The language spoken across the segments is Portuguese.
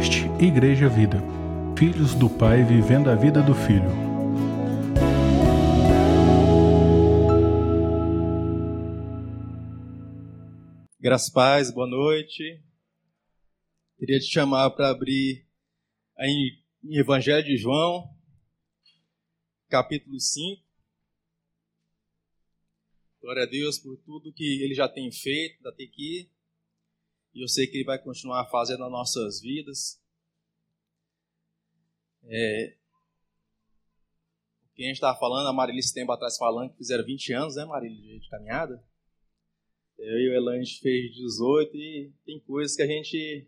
Podcast Igreja Vida. Filhos do Pai vivendo a vida do Filho. Graças paz, boa noite. Queria te chamar para abrir em Evangelho de João, capítulo 5. Glória a Deus por tudo que ele já tem feito até aqui e eu sei que Ele vai continuar fazendo nas nossas vidas. É, o que a gente estava falando, a Marilis tempo atrás falando que fizeram 20 anos, né, Marilis, de caminhada. Eu e o Elange fez 18 e tem coisas que a gente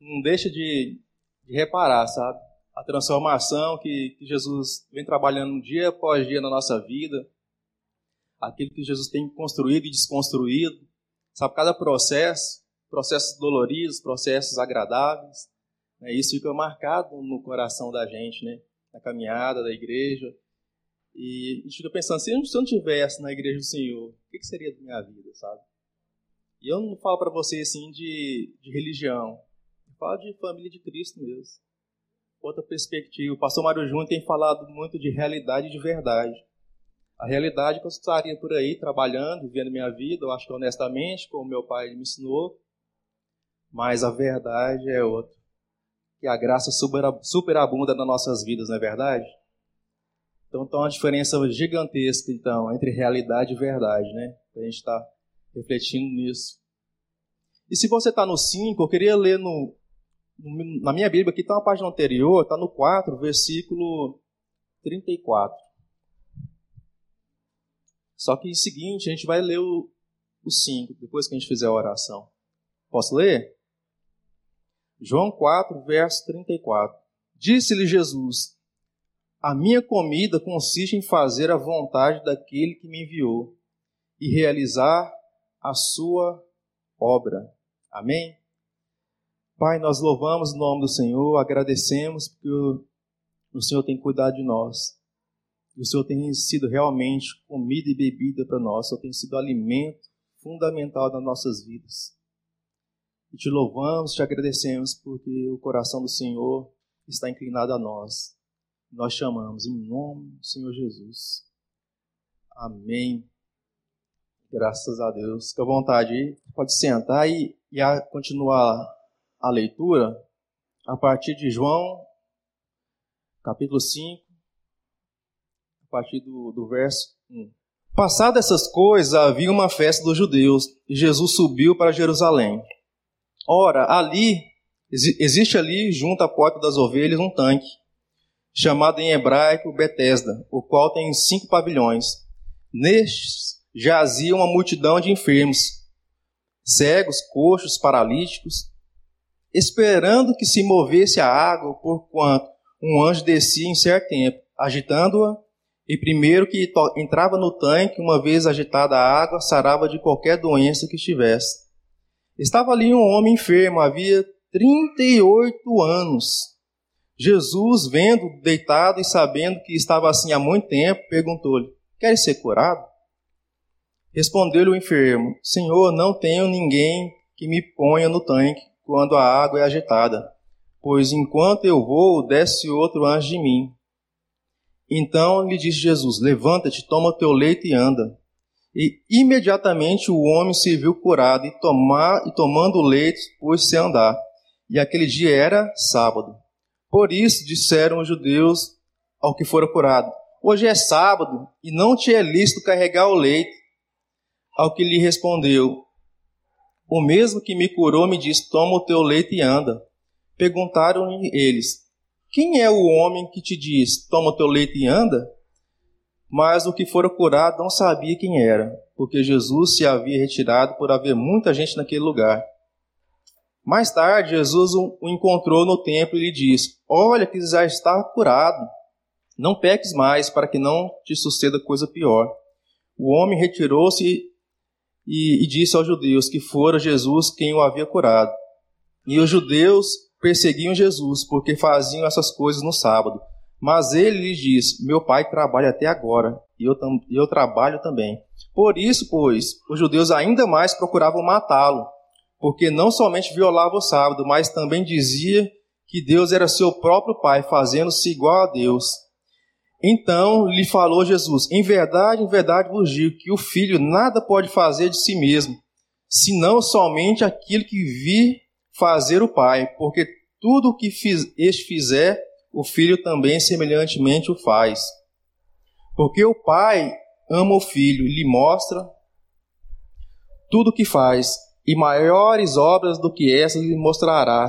não deixa de, de reparar, sabe? A transformação que, que Jesus vem trabalhando dia após dia na nossa vida, aquilo que Jesus tem construído e desconstruído, Sabe, cada processo, processos doloridos, processos agradáveis, né, isso fica marcado no coração da gente, né? Na caminhada da igreja. E a gente fica pensando, se eu não tivesse na igreja do Senhor, o que, seria da minha vida, sabe? E eu não falo para você assim de, de religião, eu falo de família de Cristo mesmo. Outra perspectiva. O pastor Mário Júnior tem falado muito de realidade e de verdade. A realidade é que eu estaria por aí trabalhando, vivendo minha vida, eu acho que honestamente, como meu pai me ensinou, mas a verdade é outra. Que a graça superabunda nas nossas vidas, não é verdade? Então tem uma diferença gigantesca então entre realidade e verdade, né? A gente está refletindo nisso. E se você está no 5, eu queria ler no, na minha Bíblia, aqui está uma página anterior, está no 4, versículo 34. Só que em seguinte, a gente vai ler o, o 5, depois que a gente fizer a oração. Posso ler? João 4, verso 34. Disse-lhe Jesus: A minha comida consiste em fazer a vontade daquele que me enviou e realizar a sua obra. Amém? Pai, nós louvamos o nome do Senhor, agradecemos porque o Senhor tem cuidado de nós. E o Senhor tem sido realmente comida e bebida para nós, o Senhor tem sido alimento fundamental nas nossas vidas. E te louvamos, te agradecemos, porque o coração do Senhor está inclinado a nós. Nós chamamos em nome do Senhor Jesus. Amém. Graças a Deus. Fica à vontade, pode sentar e, e a, continuar a leitura a partir de João, capítulo 5, a partir do, do verso 1. Passadas essas coisas, havia uma festa dos judeus e Jesus subiu para Jerusalém. Ora, ali, existe ali, junto à porta das ovelhas, um tanque, chamado em hebraico Betesda, o qual tem cinco pavilhões. Nestes jazia uma multidão de enfermos, cegos, coxos, paralíticos, esperando que se movesse a água, porquanto um anjo descia em certo tempo, agitando-a, e primeiro que entrava no tanque, uma vez agitada a água, sarava de qualquer doença que estivesse. Estava ali um homem enfermo, havia 38 anos. Jesus, vendo deitado e sabendo que estava assim há muito tempo, perguntou-lhe: Queres ser curado? Respondeu-lhe o enfermo: Senhor, não tenho ninguém que me ponha no tanque quando a água é agitada, pois enquanto eu vou, desce outro antes de mim. Então lhe disse Jesus: Levanta-te, toma o teu leito e anda. E imediatamente o homem se viu curado e, tomar, e tomando o leite, pôs-se a andar. E aquele dia era sábado. Por isso disseram os judeus ao que fora curado: Hoje é sábado e não te é lícito carregar o leite. Ao que lhe respondeu: O mesmo que me curou me disse: Toma o teu leite e anda. Perguntaram-lhe eles: Quem é o homem que te diz: Toma teu leite e anda? Mas o que fora curado não sabia quem era, porque Jesus se havia retirado por haver muita gente naquele lugar. Mais tarde, Jesus o encontrou no templo e lhe disse: Olha que já está curado. Não peques mais, para que não te suceda coisa pior. O homem retirou-se e, e disse aos judeus que fora Jesus quem o havia curado. E os judeus perseguiam Jesus, porque faziam essas coisas no sábado. Mas ele lhes diz: Meu pai trabalha até agora, e eu, eu trabalho também. Por isso, pois, os judeus ainda mais procuravam matá-lo, porque não somente violava o sábado, mas também dizia que Deus era seu próprio Pai, fazendo-se igual a Deus. Então lhe falou Jesus: Em verdade, em verdade vos digo que o filho nada pode fazer de si mesmo, senão somente aquilo que vir fazer o Pai, porque tudo o que este fizer, o filho também semelhantemente o faz. Porque o Pai ama o filho, lhe mostra tudo o que faz, e maiores obras do que essas lhe mostrará,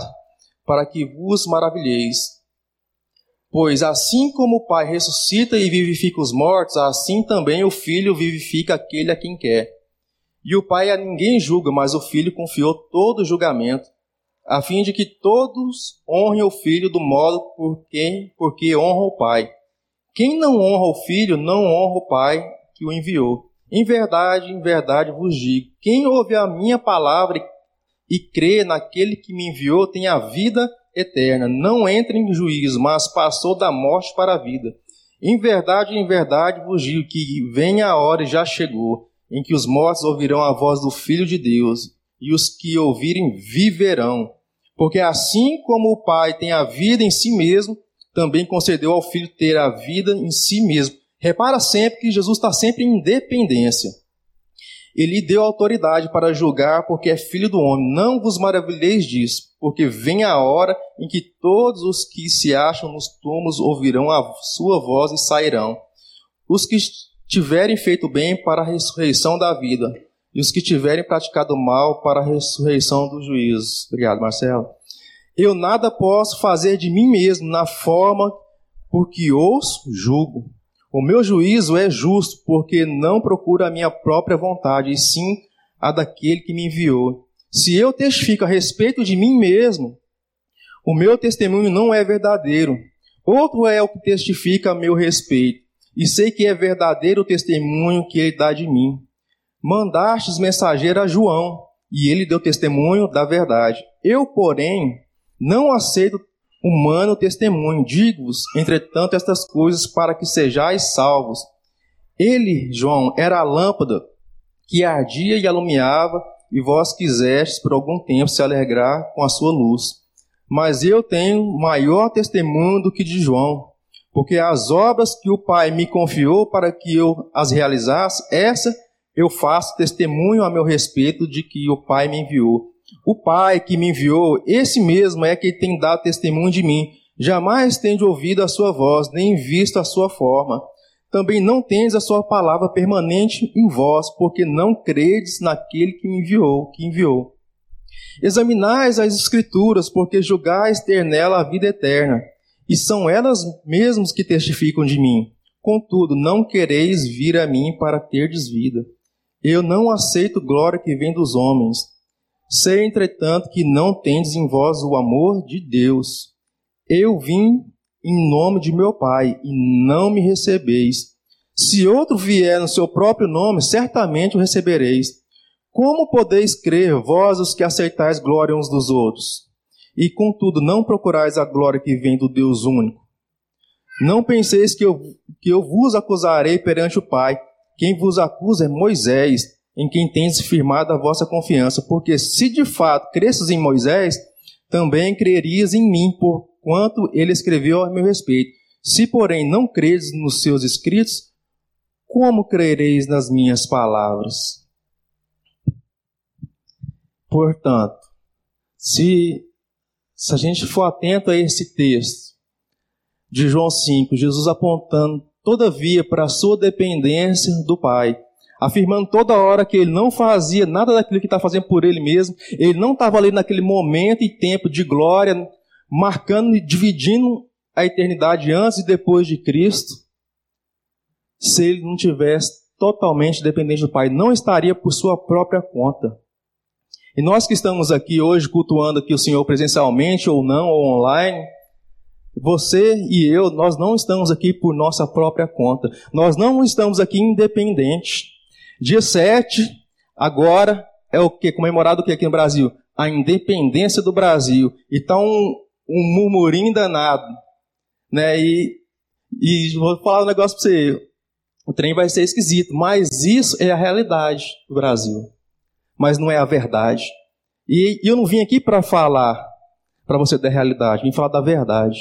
para que vos maravilheis. Pois assim como o Pai ressuscita e vivifica os mortos, assim também o Filho vivifica aquele a quem quer. E o Pai a ninguém julga, mas o Filho confiou todo o julgamento, a fim de que todos honrem o Filho do modo por quem, porque honra o Pai. Quem não honra o Filho, não honra o Pai que o enviou. Em verdade, em verdade vos digo: quem ouve a minha palavra e crê naquele que me enviou tem a vida eterna. Não entra em juízo, mas passou da morte para a vida. Em verdade, em verdade vos digo que vem a hora e já chegou, em que os mortos ouvirão a voz do Filho de Deus, e os que ouvirem viverão. Porque assim como o Pai tem a vida em si mesmo, também concedeu ao Filho ter a vida em si mesmo Repara sempre que Jesus está sempre em dependência. Ele deu autoridade para julgar, porque é filho do homem. Não vos maravilheis disso, porque vem a hora em que todos os que se acham nos túmulos ouvirão a sua voz e sairão. Os que tiverem feito bem para a ressurreição da vida, e os que tiverem praticado mal para a ressurreição dos juízos. Obrigado, Marcelo. Eu nada posso fazer de mim mesmo na forma por que ouço, julgo. O meu juízo é justo, porque não procura a minha própria vontade, e sim a daquele que me enviou. Se eu testifico a respeito de mim mesmo, o meu testemunho não é verdadeiro. Outro é o que testifica a meu respeito, e sei que é verdadeiro o testemunho que ele dá de mim. Mandastes mensageiro a João, e ele deu testemunho da verdade. Eu, porém, não aceito humano testemunho. Digo-vos, entretanto, estas coisas para que sejais salvos. Ele, João, era a lâmpada que ardia e alumiava, e vós quisestes por algum tempo se alegrar com a sua luz. Mas eu tenho maior testemunho do que de João, porque as obras que o Pai me confiou para que eu as realizasse, essa eu faço testemunho a meu respeito de que o Pai me enviou. O Pai que me enviou, esse mesmo é que tem dado testemunho de mim. Jamais tendes ouvido a sua voz, nem visto a sua forma. Também não tendes a sua palavra permanente em vós, porque não credes naquele que me enviou, que enviou. Examinais as escrituras, porque julgais ter nela a vida eterna, e são elas mesmas que testificam de mim. Contudo, não quereis vir a mim para terdes vida. Eu não aceito glória que vem dos homens Sei, entretanto, que não tendes em vós o amor de Deus. Eu vim em nome de meu Pai, e não me recebeis. Se outro vier no seu próprio nome, certamente o recebereis. Como podeis crer, vós os que aceitais glória uns dos outros? E contudo, não procurais a glória que vem do Deus único. Não penseis que eu, que eu vos acusarei perante o Pai. Quem vos acusa é Moisés em quem tendes firmado a vossa confiança, porque se de fato cresces em Moisés, também crerias em mim, por quanto ele escreveu a meu respeito. Se, porém, não credes nos seus escritos, como crereis nas minhas palavras? Portanto, se, se a gente for atento a esse texto de João 5, Jesus apontando todavia para a sua dependência do Pai, afirmando toda hora que ele não fazia nada daquilo que está fazendo por ele mesmo, ele não estava ali naquele momento e tempo de glória, marcando e dividindo a eternidade antes e depois de Cristo, se ele não tivesse totalmente dependente do Pai, não estaria por sua própria conta. E nós que estamos aqui hoje cultuando aqui o Senhor presencialmente ou não, ou online, você e eu, nós não estamos aqui por nossa própria conta. Nós não estamos aqui independentes. Dia 7, agora, é o que? Comemorado o que aqui no Brasil? A independência do Brasil. E está um, um murmurinho danado. Né? E, e vou falar um negócio para você. O trem vai ser esquisito, mas isso é a realidade do Brasil. Mas não é a verdade. E, e eu não vim aqui para falar para você da realidade, vim falar da verdade.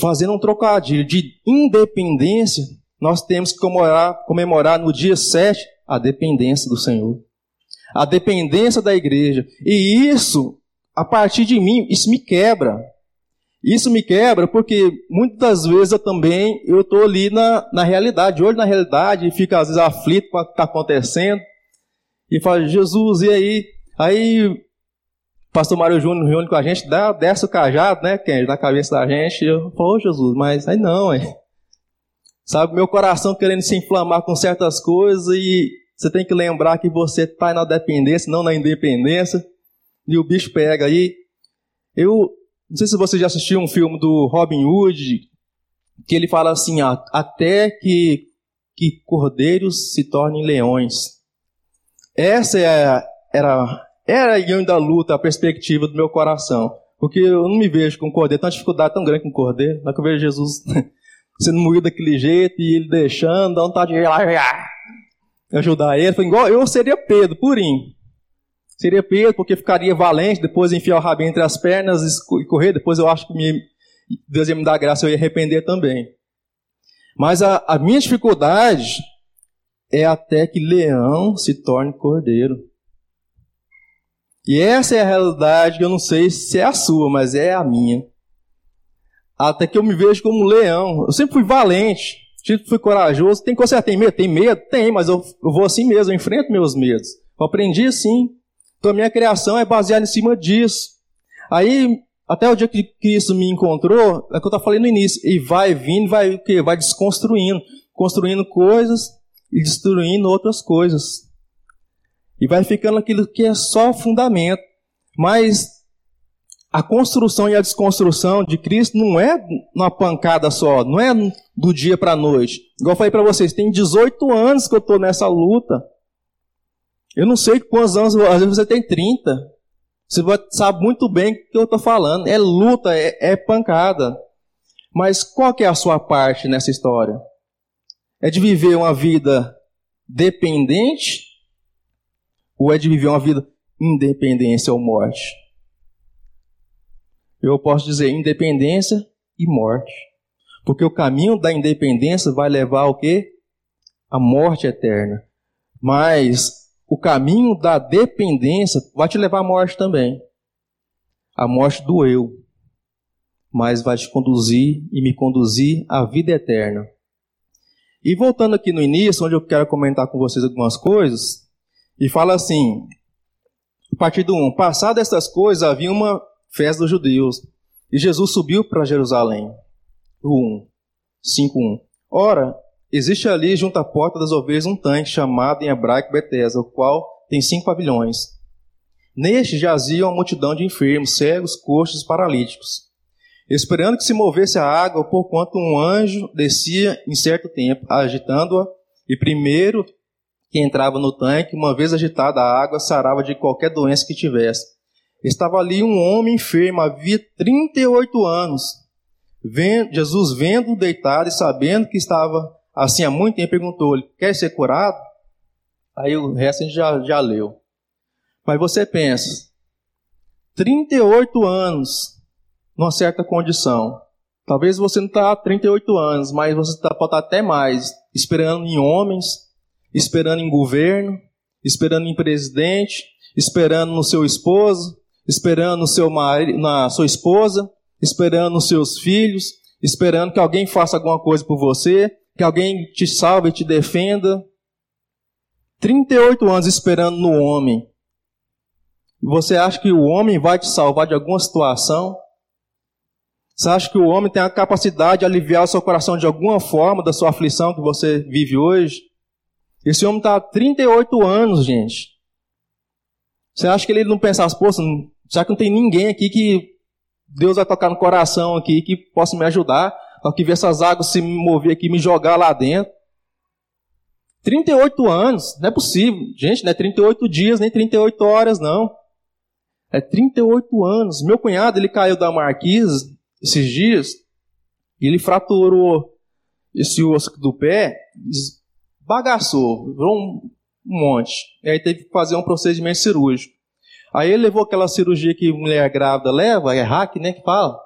Fazendo um trocadilho de independência, nós temos que comemorar, comemorar no dia 7 a dependência do Senhor. A dependência da igreja. E isso, a partir de mim, isso me quebra. Isso me quebra porque muitas vezes eu também eu estou ali na, na realidade, olho na realidade e fico às vezes aflito com o que está acontecendo. E falo, Jesus, e aí? Aí pastor Mário Júnior reúne com a gente, dá, desce o cajado, né, Kenji, na cabeça da gente. Eu falo, oh, Jesus, mas aí não, hein? Sabe, meu coração querendo se inflamar com certas coisas e você tem que lembrar que você está na dependência, não na independência. E o bicho pega aí. Eu não sei se você já assistiu um filme do Robin Hood, que ele fala assim, ah, até que, que cordeiros se tornem leões. Essa é, era, era e ainda luta a perspectiva do meu coração. Porque eu não me vejo com cordeiro, tem uma dificuldade tão grande com cordeiro. Na que eu vejo Jesus sendo moído daquele jeito e ele deixando, dá vontade de ir lá ajudar ele. Foi igual eu seria Pedro, purinho. Seria Pedro, porque ficaria valente, depois enfiar o rabinho entre as pernas e correr. Depois eu acho que me, Deus ia me dar graça, eu ia arrepender também. Mas a, a minha dificuldade é até que leão se torne cordeiro. E essa é a realidade que eu não sei se é a sua, mas é a minha. Até que eu me vejo como um leão. Eu sempre fui valente, sempre fui corajoso. Tem coisa tem medo? Tem medo? Tem, mas eu, eu vou assim mesmo, eu enfrento meus medos. Eu aprendi assim. Então a minha criação é baseada em cima disso. Aí, até o dia que Cristo me encontrou, é o que eu falei no início, e vai vindo, vai o quê? Vai desconstruindo. Construindo coisas e destruindo outras coisas. E vai ficando aquilo que é só fundamento. Mas a construção e a desconstrução de Cristo não é uma pancada só, não é do dia para a noite. Igual eu falei para vocês, tem 18 anos que eu estou nessa luta. Eu não sei quantos anos, às vezes você tem 30. Você sabe muito bem o que eu estou falando. É luta, é, é pancada. Mas qual que é a sua parte nessa história? É de viver uma vida dependente? Ou é de viver uma vida independência ou morte? eu posso dizer independência e morte. Porque o caminho da independência vai levar ao quê? A morte eterna. Mas o caminho da dependência vai te levar à morte também. A morte do eu. Mas vai te conduzir e me conduzir à vida eterna. E voltando aqui no início, onde eu quero comentar com vocês algumas coisas, e fala assim, a partir do 1, passado estas coisas, havia uma festa dos judeus. E Jesus subiu para Jerusalém. O 1, 5.1. Ora, existe ali junto à porta das ovelhas um tanque chamado em hebraico Betesda, o qual tem cinco pavilhões. Neste jazia uma multidão de enfermos, cegos, coxos e paralíticos, esperando que se movesse a água, porquanto um anjo descia em certo tempo, agitando-a, e primeiro que entrava no tanque, uma vez agitada a água, sarava de qualquer doença que tivesse. Estava ali um homem enfermo, havia 38 anos. Jesus, vendo deitado e sabendo que estava assim há muito tempo, perguntou-lhe: Quer ser curado? Aí o resto a gente já, já leu. Mas você pensa: 38 anos numa certa condição. Talvez você não está há 38 anos, mas você tá, pode estar até mais, esperando em homens, esperando em governo, esperando em presidente, esperando no seu esposo, esperando seu marido, na sua esposa, esperando os seus filhos, esperando que alguém faça alguma coisa por você, que alguém te salve e te defenda. 38 anos esperando no homem. Você acha que o homem vai te salvar de alguma situação? Você acha que o homem tem a capacidade de aliviar o seu coração de alguma forma da sua aflição que você vive hoje? Esse homem está há 38 anos, gente. Você acha que ele não pensasse, poxa, já que não tem ninguém aqui que Deus vai tocar no coração aqui que possa me ajudar, só que ver essas águas se mover aqui, me jogar lá dentro. 38 anos, não é possível. Gente, não é 38 dias, nem 38 horas, não. É 38 anos. Meu cunhado, ele caiu da marquise esses dias, e ele fraturou esse osso do pé, bagaçou, virou um monte. E aí teve que fazer um procedimento cirúrgico. Aí ele levou aquela cirurgia que mulher grávida leva, é hack, né, que fala,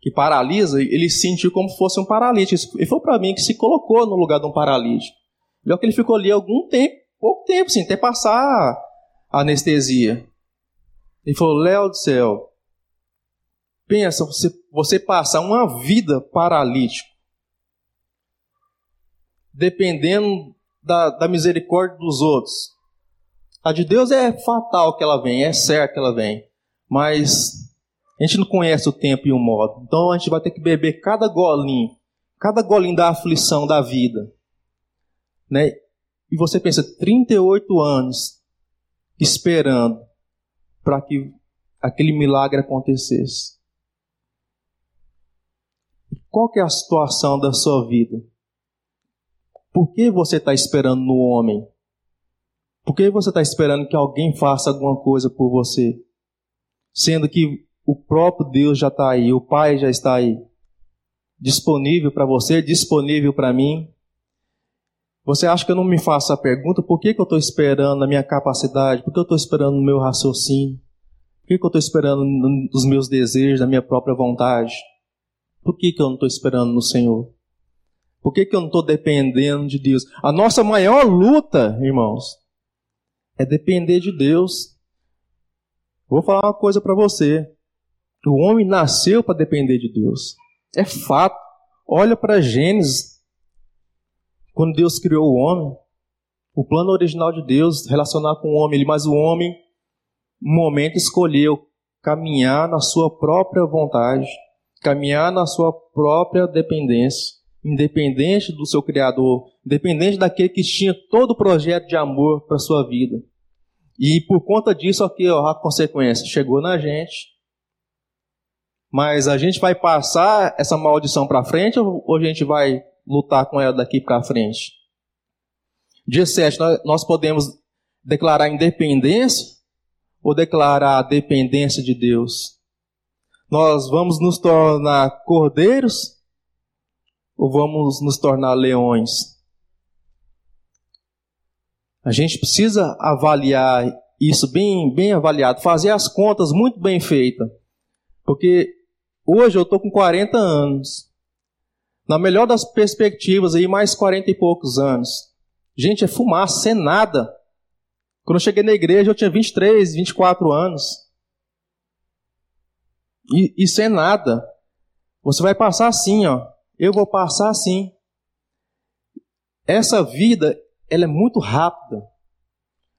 que paralisa, ele sentiu como se fosse um paralítico. E foi para mim que se colocou no lugar de um paralítico. E que ele ficou ali algum tempo, pouco tempo, assim, até passar a anestesia. Ele falou, Léo do céu, pensa, você, você passar uma vida paralítico, dependendo da, da misericórdia dos outros. A de Deus é fatal que ela vem, é certo que ela vem. Mas a gente não conhece o tempo e o modo. Então a gente vai ter que beber cada golinho, cada golinho da aflição da vida. Né? E você pensa, 38 anos esperando para que aquele milagre acontecesse. Qual que é a situação da sua vida? Por que você está esperando no homem? Por que você está esperando que alguém faça alguma coisa por você? Sendo que o próprio Deus já está aí, o Pai já está aí. Disponível para você, disponível para mim. Você acha que eu não me faço a pergunta por que, que eu estou esperando na minha capacidade? Por que eu estou esperando no meu raciocínio? Por que, que eu estou esperando nos meus desejos, na minha própria vontade? Por que, que eu não estou esperando no Senhor? Por que, que eu não estou dependendo de Deus? A nossa maior luta, irmãos, é depender de Deus. Vou falar uma coisa para você. O homem nasceu para depender de Deus. É fato. Olha para Gênesis. Quando Deus criou o homem, o plano original de Deus relacionar com o homem, mas o homem, no momento, escolheu caminhar na sua própria vontade, caminhar na sua própria dependência, independente do seu Criador, independente daquele que tinha todo o projeto de amor para sua vida. E por conta disso, aqui, ó, a consequência chegou na gente. Mas a gente vai passar essa maldição para frente ou a gente vai lutar com ela daqui para frente? Dia 7, nós podemos declarar independência ou declarar a dependência de Deus? Nós vamos nos tornar cordeiros ou vamos nos tornar leões? A gente precisa avaliar isso bem, bem avaliado, fazer as contas muito bem feitas. Porque hoje eu estou com 40 anos. Na melhor das perspectivas, aí mais 40 e poucos anos. Gente, é fumaça, é nada. Quando eu cheguei na igreja, eu tinha 23, 24 anos. E isso é nada. Você vai passar assim, ó. Eu vou passar assim. Essa vida ela é muito rápida.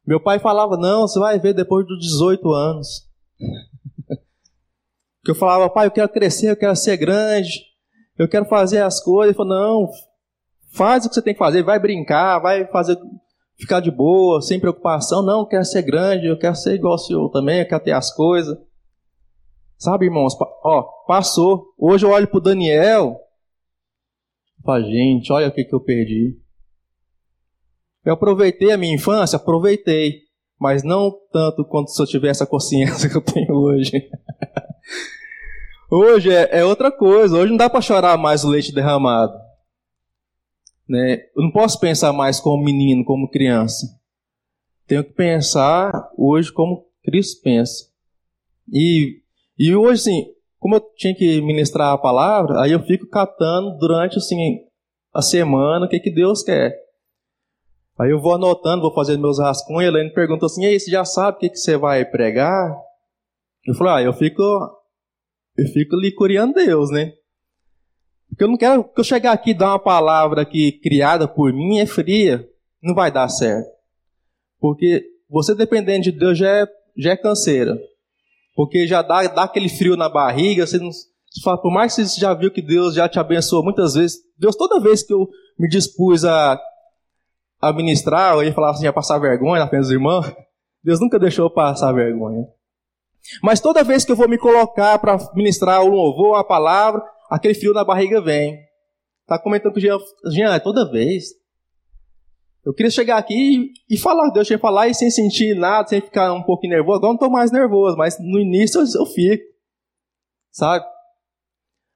Meu pai falava: Não, você vai ver depois dos 18 anos. que eu falava: Pai, eu quero crescer, eu quero ser grande, eu quero fazer as coisas. Ele falou: Não, faz o que você tem que fazer, vai brincar, vai fazer, ficar de boa, sem preocupação. Não, eu quero ser grande, eu quero ser igual ao senhor também, eu quero ter as coisas. Sabe, irmãos? Ó, passou. Hoje eu olho para o Daniel. Falo, gente, olha o que, que eu perdi. Eu aproveitei a minha infância, aproveitei, mas não tanto quanto se eu tivesse a consciência que eu tenho hoje. hoje é, é, outra coisa, hoje não dá para chorar mais o leite derramado. Né? Eu não posso pensar mais como menino, como criança. Tenho que pensar hoje como Cristo pensa. E, e hoje, assim, como eu tinha que ministrar a palavra, aí eu fico catando durante assim, a semana o que, que Deus quer. Aí eu vou anotando, vou fazendo meus rascunhos, a Helene perguntou assim, e aí, você já sabe o que, que você vai pregar? Eu falei, ah, eu fico, eu fico licuriando Deus, né? Porque eu não quero que eu chegar aqui e dar uma palavra que criada por mim é fria, não vai dar certo. Porque você dependendo de Deus já é, já é canseira. Porque já dá, dá aquele frio na barriga, você não, você fala, por mais que você já viu que Deus já te abençoou muitas vezes, Deus toda vez que eu me dispus a a ministrar, ou ia falar assim, ia passar vergonha na frente dos irmãos. Deus nunca deixou eu passar vergonha. Mas toda vez que eu vou me colocar para ministrar o louvor, a palavra, aquele frio na barriga vem. Tá comentando com o Jean, Jean, toda vez. Eu queria chegar aqui e, falar, Deus tinha falar e sem sentir nada, sem ficar um pouquinho nervoso. Agora não estou mais nervoso, mas no início eu, eu fico. Sabe?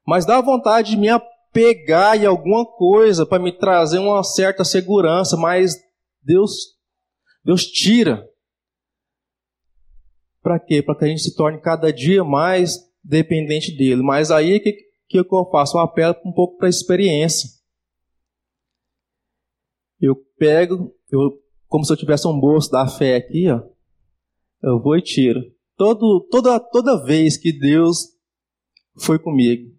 Mas dá vontade de me pegar em alguma coisa para me trazer uma certa segurança, mas Deus Deus tira. Para quê? Para que a gente se torne cada dia mais dependente dele. Mas aí que, que eu faço? Eu apelo um pouco para a experiência. Eu pego, eu, como se eu tivesse um bolso da fé aqui, ó, eu vou e tiro. Todo, toda, toda vez que Deus foi comigo,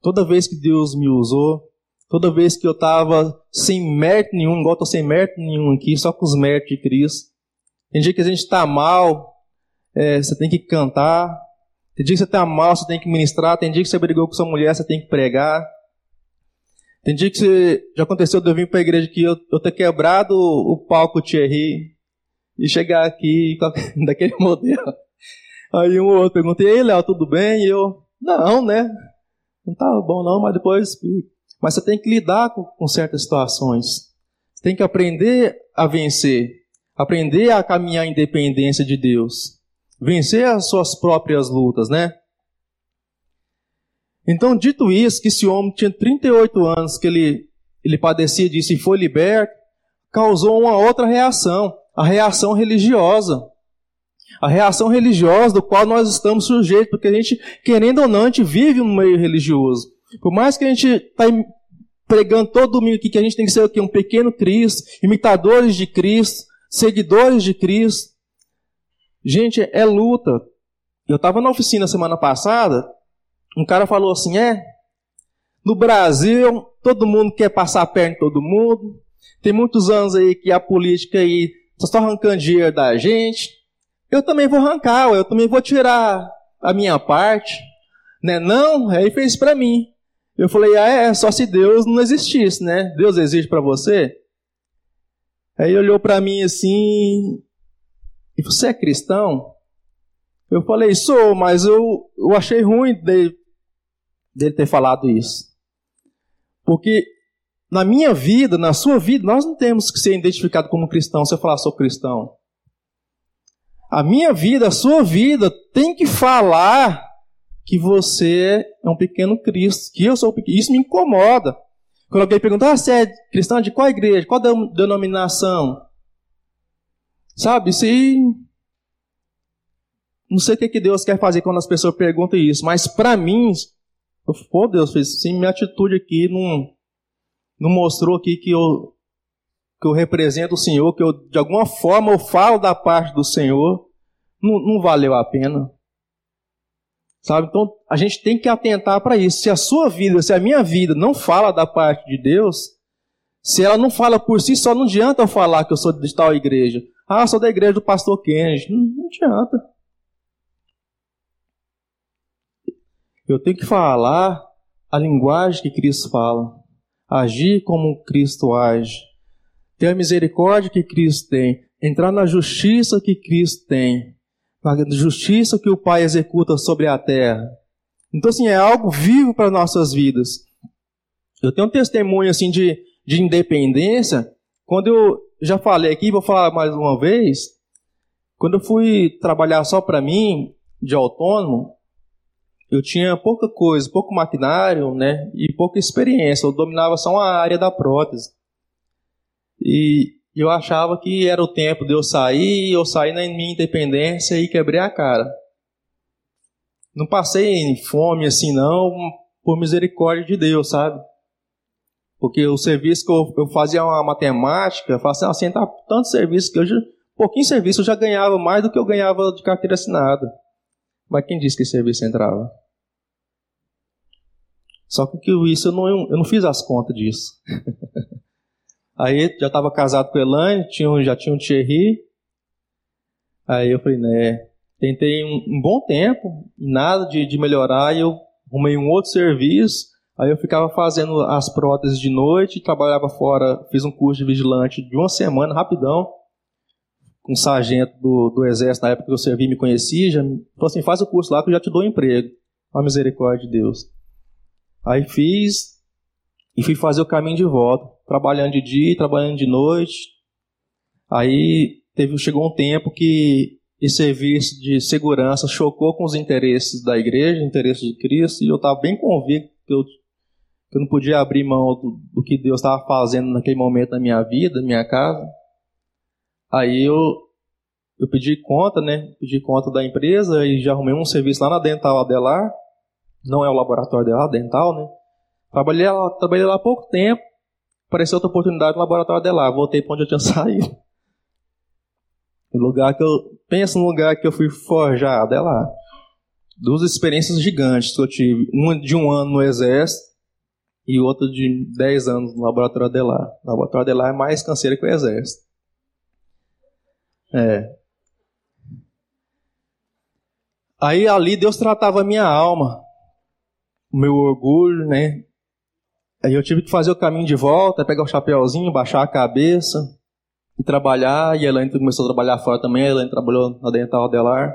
toda vez que Deus me usou, toda vez que eu estava sem mérito nenhum, igual estou sem mérito nenhum aqui, só com os méritos de Cristo. Tem dia que a gente está mal, é, você tem que cantar. Tem dia que você está mal, você tem que ministrar. Tem dia que você brigou com sua mulher, você tem que pregar. Tem dia que você, já aconteceu de eu vir para a igreja aqui, eu, eu ter quebrado o, palco Thierry e chegar aqui daquele modelo. Aí um ou outro pergunta, e aí, Léo, tudo bem? E eu, não, né? Não tá bom não, mas depois. Mas você tem que lidar com, com certas situações. Você tem que aprender a vencer. Aprender a caminhar em dependência de Deus. Vencer as suas próprias lutas, né? Então, dito isso, que esse homem tinha 38 anos que ele, ele padecia disso e foi liberto, causou uma outra reação, a reação religiosa. A reação religiosa do qual nós estamos sujeitos, porque a gente, querendo ou não, a gente vive um meio religioso. Por mais que a gente está pregando todo domingo aqui que a gente tem que ser o quê? Um pequeno Cristo, imitadores de Cristo, seguidores de Cristo. Gente, é luta. Eu estava na oficina semana passada, um cara falou assim: é, no Brasil, todo mundo quer passar a perna em todo mundo. Tem muitos anos aí que a política aí só arrancando dinheiro da gente. Eu também vou arrancar, eu também vou tirar a minha parte. Né? Não, aí fez para mim. Eu falei, ah, é, só se Deus não existisse, né? Deus existe para você? Aí ele olhou para mim assim, e você é cristão? Eu falei, sou, mas eu, eu achei ruim dele, dele ter falado isso. Porque na minha vida, na sua vida, nós não temos que ser identificados como cristão se eu falar sou cristão. A minha vida, a sua vida, tem que falar que você é um pequeno Cristo, que eu sou pequeno. Isso me incomoda. Quando alguém pergunta, ah, você é cristão de qual igreja? Qual denominação? Sabe, aí não sei o que Deus quer fazer quando as pessoas perguntam isso, mas para mim, pô, Deus fez sim, minha atitude aqui não, não mostrou aqui que eu, que eu represento o Senhor, que eu de alguma forma eu falo da parte do Senhor, não, não valeu a pena. Sabe? Então a gente tem que atentar para isso. Se a sua vida, se a minha vida não fala da parte de Deus, se ela não fala por si só, não adianta eu falar que eu sou de tal igreja. Ah, sou da igreja do pastor Kennedy. Não, não adianta. Eu tenho que falar a linguagem que Cristo fala, agir como Cristo age, ter a misericórdia que Cristo tem, entrar na justiça que Cristo tem, na justiça que o Pai executa sobre a terra. Então, assim, é algo vivo para nossas vidas. Eu tenho um testemunho, assim, de, de independência. Quando eu já falei aqui, vou falar mais uma vez. Quando eu fui trabalhar só para mim, de autônomo, eu tinha pouca coisa, pouco maquinário, né, e pouca experiência. Eu dominava só uma área da prótese. E eu achava que era o tempo de eu sair, eu sair na minha independência e quebrei a cara. Não passei fome assim não, por misericórdia de Deus, sabe? Porque o serviço que eu, eu fazia uma matemática, fazia assim, tá, tanto serviço que eu já, pouquinho serviço eu já ganhava mais do que eu ganhava de carteira assinada. Mas quem disse que esse serviço entrava? Só que isso eu não, eu não fiz as contas disso. Aí já estava casado com a Elaine, tinha, já tinha um Thierry. Aí eu falei, né? Tentei um, um bom tempo, nada de, de melhorar, e eu arrumei um outro serviço. Aí eu ficava fazendo as próteses de noite, trabalhava fora, fiz um curso de vigilante de uma semana, rapidão um sargento do, do exército na época que eu servi me conhecia, já falou assim, faz o curso lá que eu já te dou um emprego. A misericórdia de Deus. Aí fiz e fui fazer o caminho de volta, trabalhando de dia, trabalhando de noite. Aí teve, chegou um tempo que esse serviço de segurança chocou com os interesses da igreja, interesses de Cristo, e eu estava bem convicto que eu, que eu não podia abrir mão do, do que Deus estava fazendo naquele momento na minha vida, na minha casa. Aí eu, eu pedi conta, né? Pedi conta da empresa e já arrumei um serviço lá na Dental Adelar. Não é o laboratório dela, Dental, né? Trabalhei lá, trabalhei lá há pouco tempo. Apareceu outra oportunidade no laboratório dela. Voltei para onde eu tinha saído. O lugar que eu. Pensa no lugar que eu fui forjado, é lá. Duas experiências gigantes que eu tive. Uma de um ano no exército e outra de dez anos no laboratório Adelar. O laboratório Adelar é mais canseiro que o exército. É. Aí ali Deus tratava a minha alma, o meu orgulho, né? Aí eu tive que fazer o caminho de volta, pegar o chapéuzinho, baixar a cabeça e trabalhar. E a Elaine começou a trabalhar fora também. A Elaine trabalhou na Dental Adelar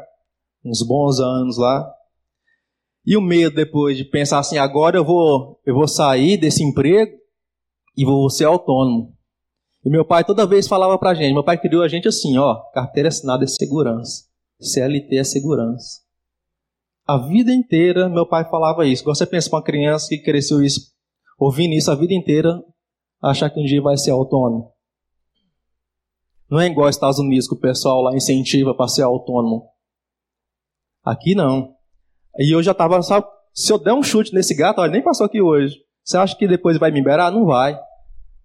uns bons anos lá. E o medo depois de pensar assim, agora eu vou, eu vou sair desse emprego e vou ser autônomo. E meu pai toda vez falava pra gente, meu pai criou a gente assim, ó, carteira assinada é segurança, CLT é segurança. A vida inteira meu pai falava isso. Você pensa uma criança que cresceu isso, ouvindo isso a vida inteira, achar que um dia vai ser autônomo. Não é igual aos Estados Unidos que o pessoal lá incentiva para ser autônomo. Aqui não. E eu já estava, se eu der um chute nesse gato, olha, nem passou aqui hoje. Você acha que depois vai me liberar? Não vai.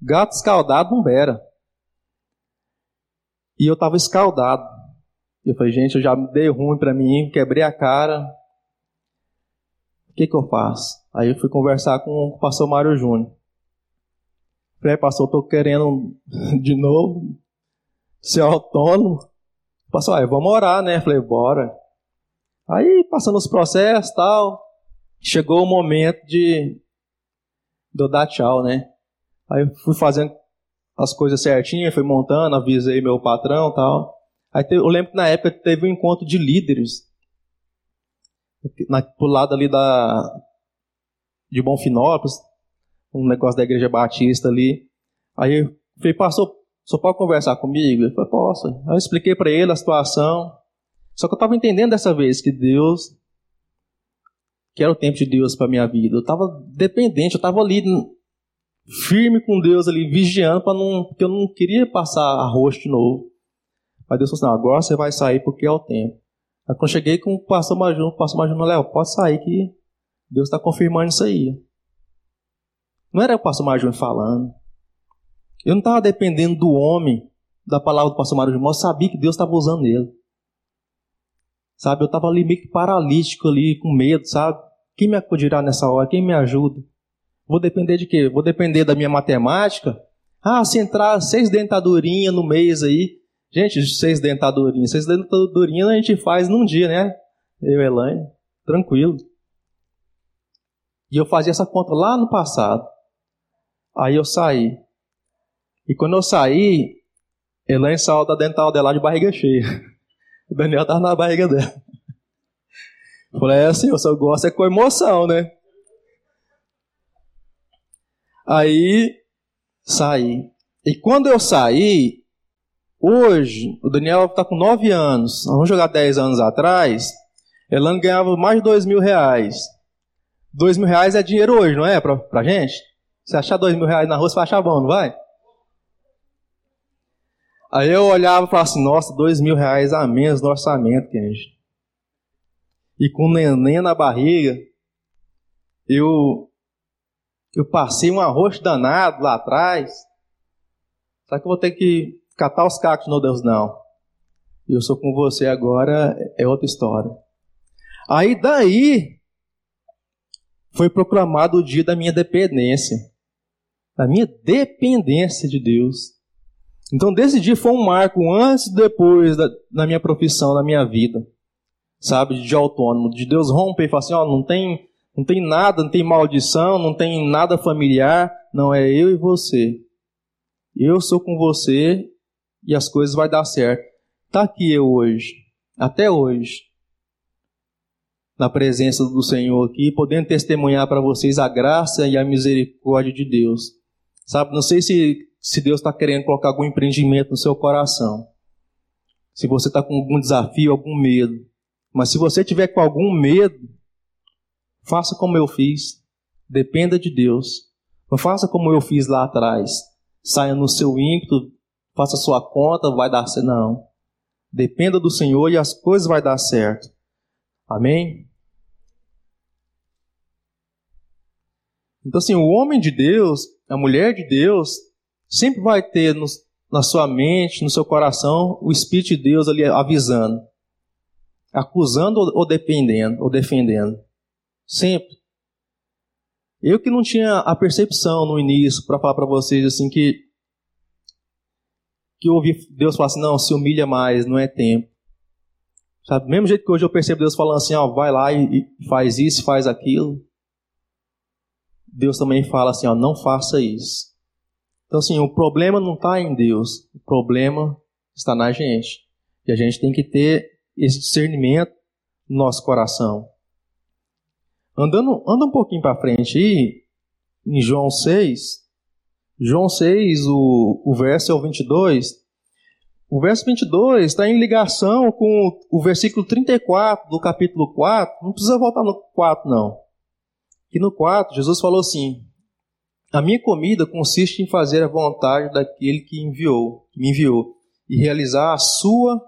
Gato escaldado não beira. E eu estava escaldado. Eu falei, gente, eu já dei ruim para mim, quebrei a cara. O que, que eu faço? Aí eu fui conversar com o pastor Mário Júnior. Falei, pastor, eu tô querendo de novo ser autônomo. Pastor, aí, vamos orar, né? Falei, bora. Aí, passando os processos tal, chegou o momento de, de eu dar tchau, né? Aí fui fazendo as coisas certinhas, fui montando, avisei meu patrão tal. Aí eu lembro que na época teve um encontro de líderes. Na, pro lado ali da, de Bonfinópolis, um negócio da igreja batista ali. Aí eu falei, pastor, só pode conversar comigo? Ele falou, posso. Aí eu expliquei para ele a situação. Só que eu estava entendendo dessa vez que Deus, que era o tempo de Deus para minha vida. Eu estava dependente, eu estava ali firme com Deus ali, vigiando para não, porque eu não queria passar arroz de novo. Mas Deus falou assim, não, agora você vai sair porque é o tempo. Aí quando cheguei com o pastor Majuno, o pastor Majuno, Léo, pode sair que Deus está confirmando isso aí. Não era o pastor Majuno falando. Eu não estava dependendo do homem, da palavra do pastor Majuno, eu sabia que Deus estava usando ele. Sabe, eu estava ali meio que paralítico ali, com medo, sabe? Quem me acudirá nessa hora? Quem me ajuda? Vou depender de quê? Vou depender da minha matemática? Ah, se entrar seis dentadurinhas no mês aí. Gente, seis dentadurinhas. Seis dentadurinhas a gente faz num dia, né? Eu Elaine. Tranquilo. E eu fazia essa conta lá no passado. Aí eu saí. E quando eu saí, Elaine saiu da dental dela de barriga cheia. O Daniel tava na barriga dela. Falei, é assim, eu só gosto é com emoção, né? Aí, saí. E quando eu saí, hoje, o Daniel está com 9 anos, vamos jogar 10 anos atrás, Elano ganhava mais de 2 mil reais. 2 mil reais é dinheiro hoje, não é? Pra, pra gente? Se achar 2 mil reais na rua, você vai achar bom, não vai? Aí eu olhava e falava assim, nossa, dois mil reais a menos no orçamento, gente. E com o neném na barriga, eu, eu passei um arroz danado lá atrás. Será que eu vou ter que catar os cacos? Não, Deus, não. Eu sou com você agora, é outra história. Aí daí, foi proclamado o dia da minha dependência. Da minha dependência de Deus. Então, desse dia foi um marco antes e depois da, na minha profissão, na minha vida, sabe, de autônomo, de Deus romper e falar assim: ó, não tem, não tem nada, não tem maldição, não tem nada familiar, não é eu e você. Eu sou com você e as coisas vai dar certo. Tá aqui eu hoje, até hoje, na presença do Senhor aqui, podendo testemunhar para vocês a graça e a misericórdia de Deus. Sabe, não sei se se Deus está querendo colocar algum empreendimento no seu coração. Se você está com algum desafio, algum medo. Mas se você tiver com algum medo, faça como eu fiz. Dependa de Deus. Não faça como eu fiz lá atrás. Saia no seu ímpeto, faça sua conta, vai dar certo. Não. Dependa do Senhor e as coisas vai dar certo. Amém? Então, assim, o homem de Deus, a mulher de Deus, sempre vai ter no, na sua mente, no seu coração, o Espírito de Deus ali avisando, acusando ou dependendo, ou defendendo. Sempre. Eu que não tinha a percepção no início para falar para vocês assim que que eu ouvi Deus falar assim, não, se humilha mais, não é tempo. Sabe? Do mesmo jeito que hoje eu percebo Deus falando assim, ó, vai lá e, faz isso, faz aquilo. Deus também fala assim, ó, não faça isso. Então assim, o problema não está em Deus, o problema está na gente. E a gente tem que ter esse discernimento no nosso coração. Andando, anda um pouquinho para frente aí, em João 6, João 6, o, o verso é o 22. O verso 22 está em ligação com o versículo 34 do capítulo 4. Não precisa voltar no 4, não. Que no 4, Jesus falou assim: A minha comida consiste em fazer a vontade daquele que enviou, que me enviou, e realizar a sua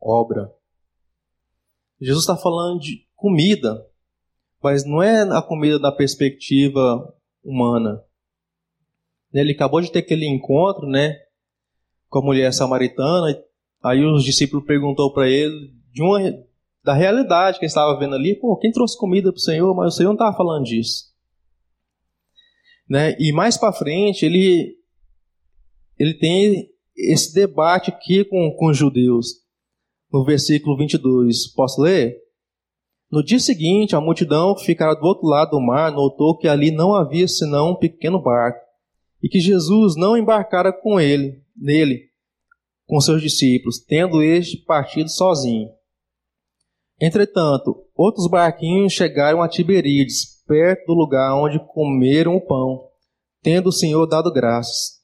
obra. Jesus está falando de comida, mas não é a comida da perspectiva humana. Ele acabou de ter aquele encontro, né, com a mulher samaritana. Aí os discípulos perguntou para ele de uma da realidade que ele estava vendo ali. Pô, quem trouxe comida para o Senhor? Mas o Senhor não estava falando disso. Né? E mais para frente ele ele tem esse debate aqui com, com os judeus. No versículo 22, posso ler? No dia seguinte, a multidão ficara do outro lado do mar notou que ali não havia senão um pequeno barco e que Jesus não embarcara com ele, nele, com seus discípulos, tendo este partido sozinho. Entretanto, outros barquinhos chegaram a Tiberíades, perto do lugar onde comeram o pão, tendo o Senhor dado graças.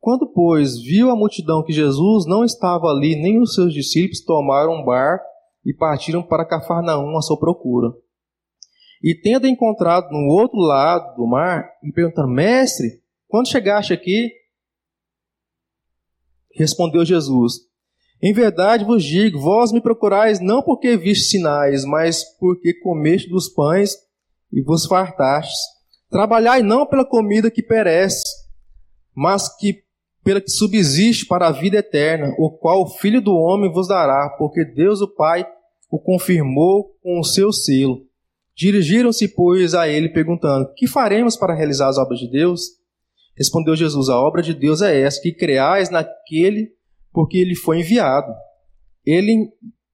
Quando, pois, viu a multidão que Jesus não estava ali, nem os seus discípulos tomaram um barco e partiram para Cafarnaum à sua procura. E tendo encontrado no outro lado do mar, lhe perguntaram: Mestre, quando chegaste aqui? Respondeu Jesus: Em verdade vos digo, vós me procurais não porque viste sinais, mas porque comeste dos pães e vos fartastes. Trabalhai não pela comida que perece, mas que pela que subsiste para a vida eterna, o qual o Filho do Homem vos dará, porque Deus o Pai o confirmou com o seu selo. Dirigiram-se, pois, a ele, perguntando: Que faremos para realizar as obras de Deus? Respondeu Jesus: A obra de Deus é essa, que creais naquele porque ele foi enviado. Ele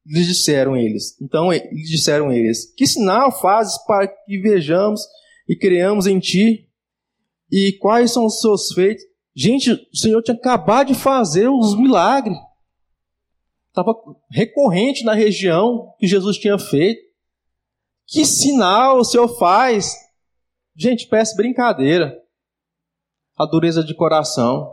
lhes disseram eles. Então lhes disseram eles: Que sinal fazes para que vejamos e creamos em ti? E quais são os seus feitos? Gente, o Senhor tinha acabado de fazer os milagres. Estava recorrente na região que Jesus tinha feito. Que sinal o Senhor faz? Gente, peça brincadeira. A dureza de coração.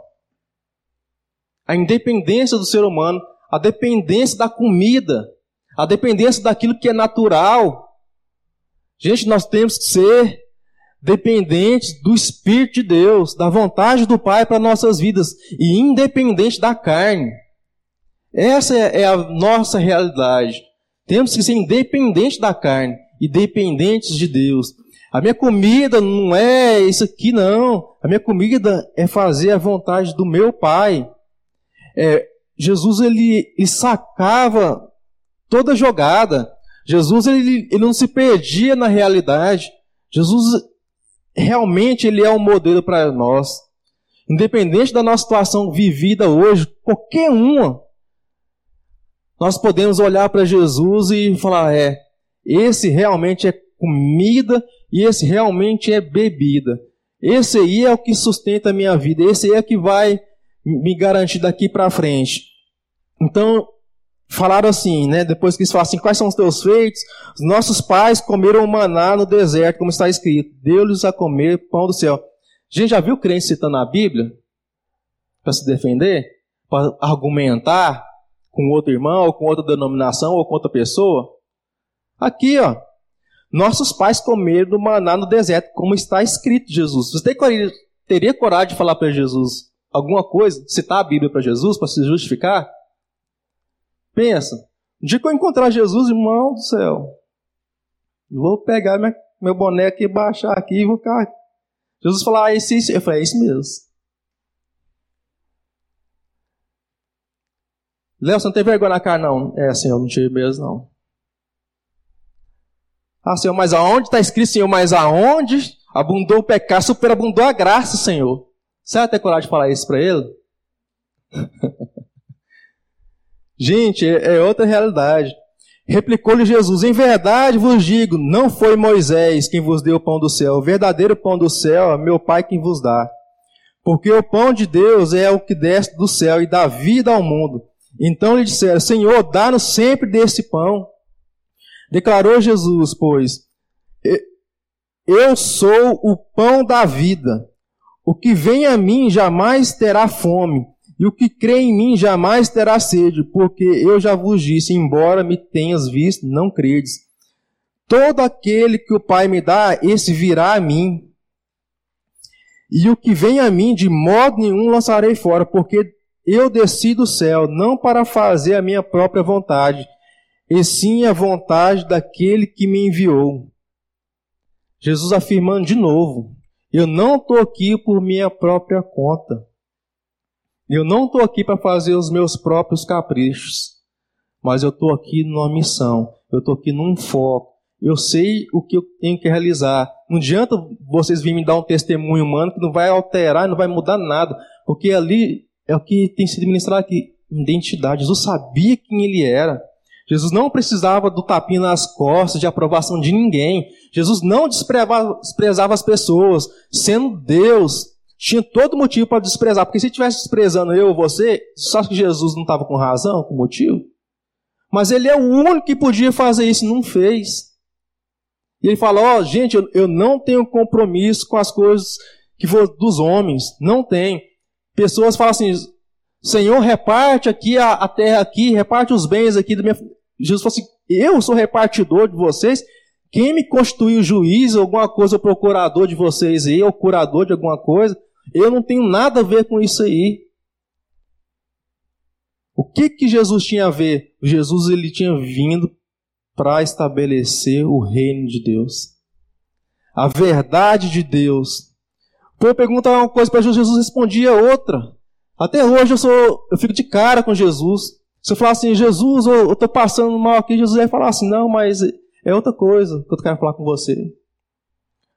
A independência do ser humano. A dependência da comida. A dependência daquilo que é natural. Gente, nós temos que ser dependentes do Espírito de Deus, da vontade do Pai para nossas vidas e independente da carne. Essa é a nossa realidade. Temos que ser independentes da carne e dependentes de Deus. A minha comida não é isso aqui, não. A minha comida é fazer a vontade do meu Pai. É, Jesus ele, ele sacava toda jogada. Jesus ele, ele não se perdia na realidade. Jesus realmente ele é um modelo para nós. Independente da nossa situação vivida hoje, qualquer uma, nós podemos olhar para Jesus e falar: é, esse realmente é comida e esse realmente é bebida. Esse aí é o que sustenta a minha vida, esse aí é que vai me garantir daqui para frente. Então, falaram assim, né? Depois que eles falam assim, quais são os teus feitos? Os nossos pais comeram maná no deserto, como está escrito. Deu-lhes a comer pão do céu. A gente já viu crente citando a Bíblia para se defender, para argumentar com outro irmão, ou com outra denominação, ou com outra pessoa? Aqui, ó. Nossos pais comeram do maná no deserto, como está escrito Jesus. Você teria coragem de falar para Jesus alguma coisa, citar a Bíblia para Jesus, para se justificar? Pensa, no dia que eu encontrar Jesus, irmão do céu, vou pegar minha, meu boneco e baixar aqui e vou ficar. Jesus falou, ah, esse, esse. Eu falei, é isso mesmo. Léo, você não tem vergonha na cara, não? É, Senhor, não tive mesmo, não. Ah, Senhor, mas aonde está escrito, Senhor, mas aonde abundou o pecado, superabundou a graça, Senhor? Você vai ter coragem de falar isso para ele? Gente, é, é outra realidade. Replicou-lhe Jesus: Em verdade vos digo, não foi Moisés quem vos deu o pão do céu, o verdadeiro pão do céu é meu Pai quem vos dá. Porque o pão de Deus é o que desce do céu e dá vida ao mundo. Então lhe disseram: Senhor, dá-nos sempre desse pão. Declarou Jesus, pois: Eu sou o pão da vida. O que vem a mim jamais terá fome, e o que crê em mim jamais terá sede, porque eu já vos disse, embora me tenhas visto, não credes. Todo aquele que o Pai me dá, esse virá a mim. E o que vem a mim, de modo nenhum lançarei fora, porque eu desci do céu não para fazer a minha própria vontade, e sim a vontade daquele que me enviou. Jesus afirmando de novo: Eu não estou aqui por minha própria conta. Eu não estou aqui para fazer os meus próprios caprichos. Mas eu estou aqui numa missão. Eu estou aqui num foco. Eu sei o que eu tenho que realizar. Não adianta vocês virem me dar um testemunho humano que não vai alterar, não vai mudar nada. Porque ali é o que tem sido ministrado aqui. Identidade. Jesus sabia quem ele era. Jesus não precisava do tapinha nas costas, de aprovação de ninguém. Jesus não desprezava, as pessoas. Sendo Deus, tinha todo motivo para desprezar. Porque se estivesse desprezando eu ou você, só que Jesus não estava com razão, com motivo? Mas ele é o único que podia fazer isso não fez. E ele fala: Ó, oh, gente, eu, eu não tenho compromisso com as coisas que for dos homens. Não tem. Pessoas falam assim: Senhor, reparte aqui a, a terra aqui, reparte os bens aqui da minha. Jesus falou assim: Eu sou repartidor de vocês. Quem me constituiu juiz, alguma coisa, o procurador de vocês aí, ou curador de alguma coisa, eu não tenho nada a ver com isso aí. O que que Jesus tinha a ver? Jesus ele tinha vindo para estabelecer o reino de Deus. A verdade de Deus o povo perguntava uma coisa para Jesus, Jesus respondia outra. Até hoje eu sou, eu fico de cara com Jesus. Se eu falar assim, Jesus, eu estou passando mal aqui, Jesus ia falar assim, não, mas é outra coisa que eu quero falar com você.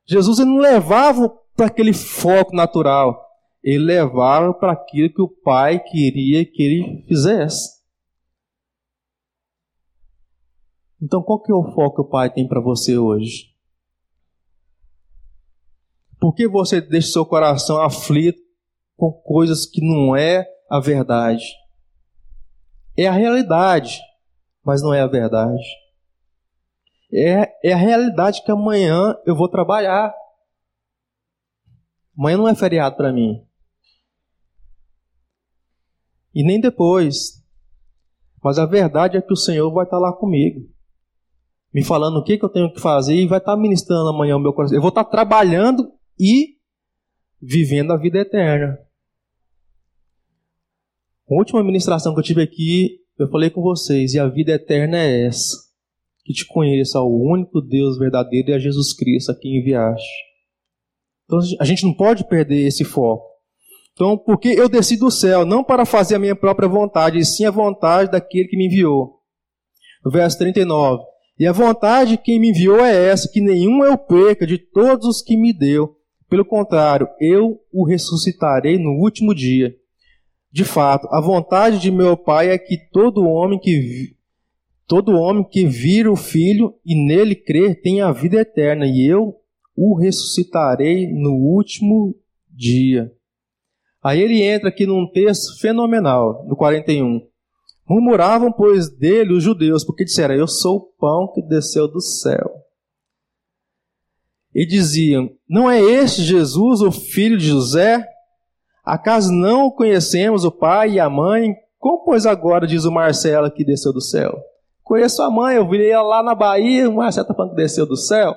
Jesus ele não levava para aquele foco natural, ele levava para aquilo que o Pai queria que ele fizesse. Então, qual que é o foco que o Pai tem para você hoje? Por que você deixa seu coração aflito com coisas que não é a verdade? É a realidade, mas não é a verdade. É, é a realidade que amanhã eu vou trabalhar. Amanhã não é feriado para mim. E nem depois. Mas a verdade é que o Senhor vai estar lá comigo. Me falando o que, que eu tenho que fazer e vai estar ministrando amanhã o meu coração. Eu vou estar trabalhando e vivendo a vida eterna. A última ministração que eu tive aqui, eu falei com vocês, e a vida eterna é essa: que te conheça ao único Deus verdadeiro e a Jesus Cristo a quem enviaste. Então a gente não pode perder esse foco. Então, porque eu desci do céu, não para fazer a minha própria vontade, e sim a vontade daquele que me enviou. No verso 39. E a vontade de quem me enviou é essa, que nenhum eu perca de todos os que me deu, pelo contrário, eu o ressuscitarei no último dia. De fato, a vontade de meu Pai é que todo homem que todo homem que vira o Filho e nele crer tenha a vida eterna, e eu o ressuscitarei no último dia. Aí ele entra aqui num texto fenomenal, no 41. Murmuravam, pois, dele os judeus, porque disseram: Eu sou o pão que desceu do céu e diziam: Não é este Jesus, o filho de José? Acaso não conhecemos o pai e a mãe? Como, pois, agora diz o Marcelo que desceu do céu? Conheço a mãe, eu vi ela lá na Bahia, o Marcelo está falando que desceu do céu.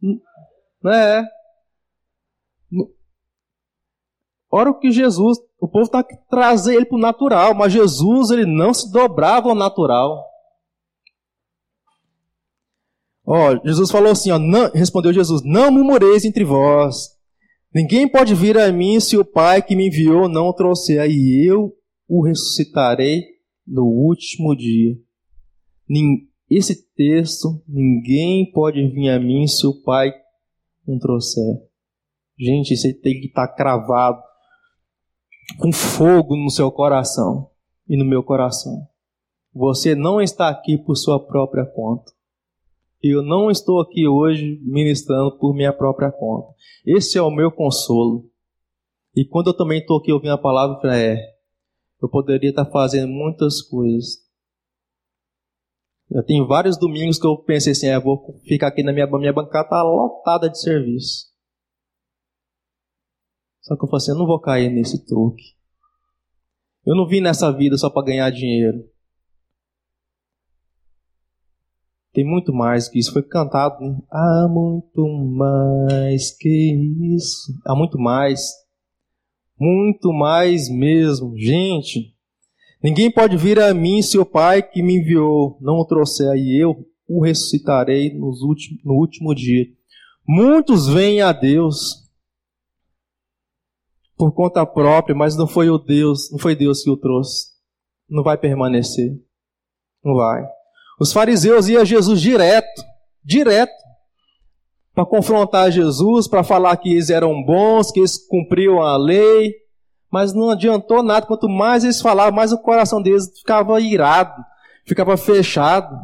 Não é? Ora o que Jesus, o povo está trazendo ele para o natural, mas Jesus ele não se dobrava ao natural. Ó, Jesus falou assim, ó, não, respondeu Jesus, não murmureis entre vós. Ninguém pode vir a mim se o Pai que me enviou não o trouxer, aí eu o ressuscitarei no último dia. Esse texto, ninguém pode vir a mim se o Pai não trouxer. Gente, isso tem que estar cravado com fogo no seu coração e no meu coração. Você não está aqui por sua própria conta. Eu não estou aqui hoje ministrando por minha própria conta. Esse é o meu consolo. E quando eu também estou aqui ouvindo a palavra, eu é, eu poderia estar fazendo muitas coisas. Eu tenho vários domingos que eu pensei assim, é, vou ficar aqui na minha, minha bancada está lotada de serviço. Só que eu falei assim, eu não vou cair nesse truque. Eu não vim nessa vida só para ganhar dinheiro. Tem muito mais que isso. Foi cantado, né? Há muito mais que isso. Há muito mais. Muito mais mesmo. Gente, ninguém pode vir a mim se o Pai que me enviou não o trouxer, aí eu o ressuscitarei nos últimos, no último dia. Muitos vêm a Deus por conta própria, mas não foi o Deus, não foi Deus que o trouxe. Não vai permanecer. Não vai. Os fariseus iam a Jesus direto, direto, para confrontar Jesus, para falar que eles eram bons, que eles cumpriam a lei, mas não adiantou nada. Quanto mais eles falavam, mais o coração deles ficava irado, ficava fechado.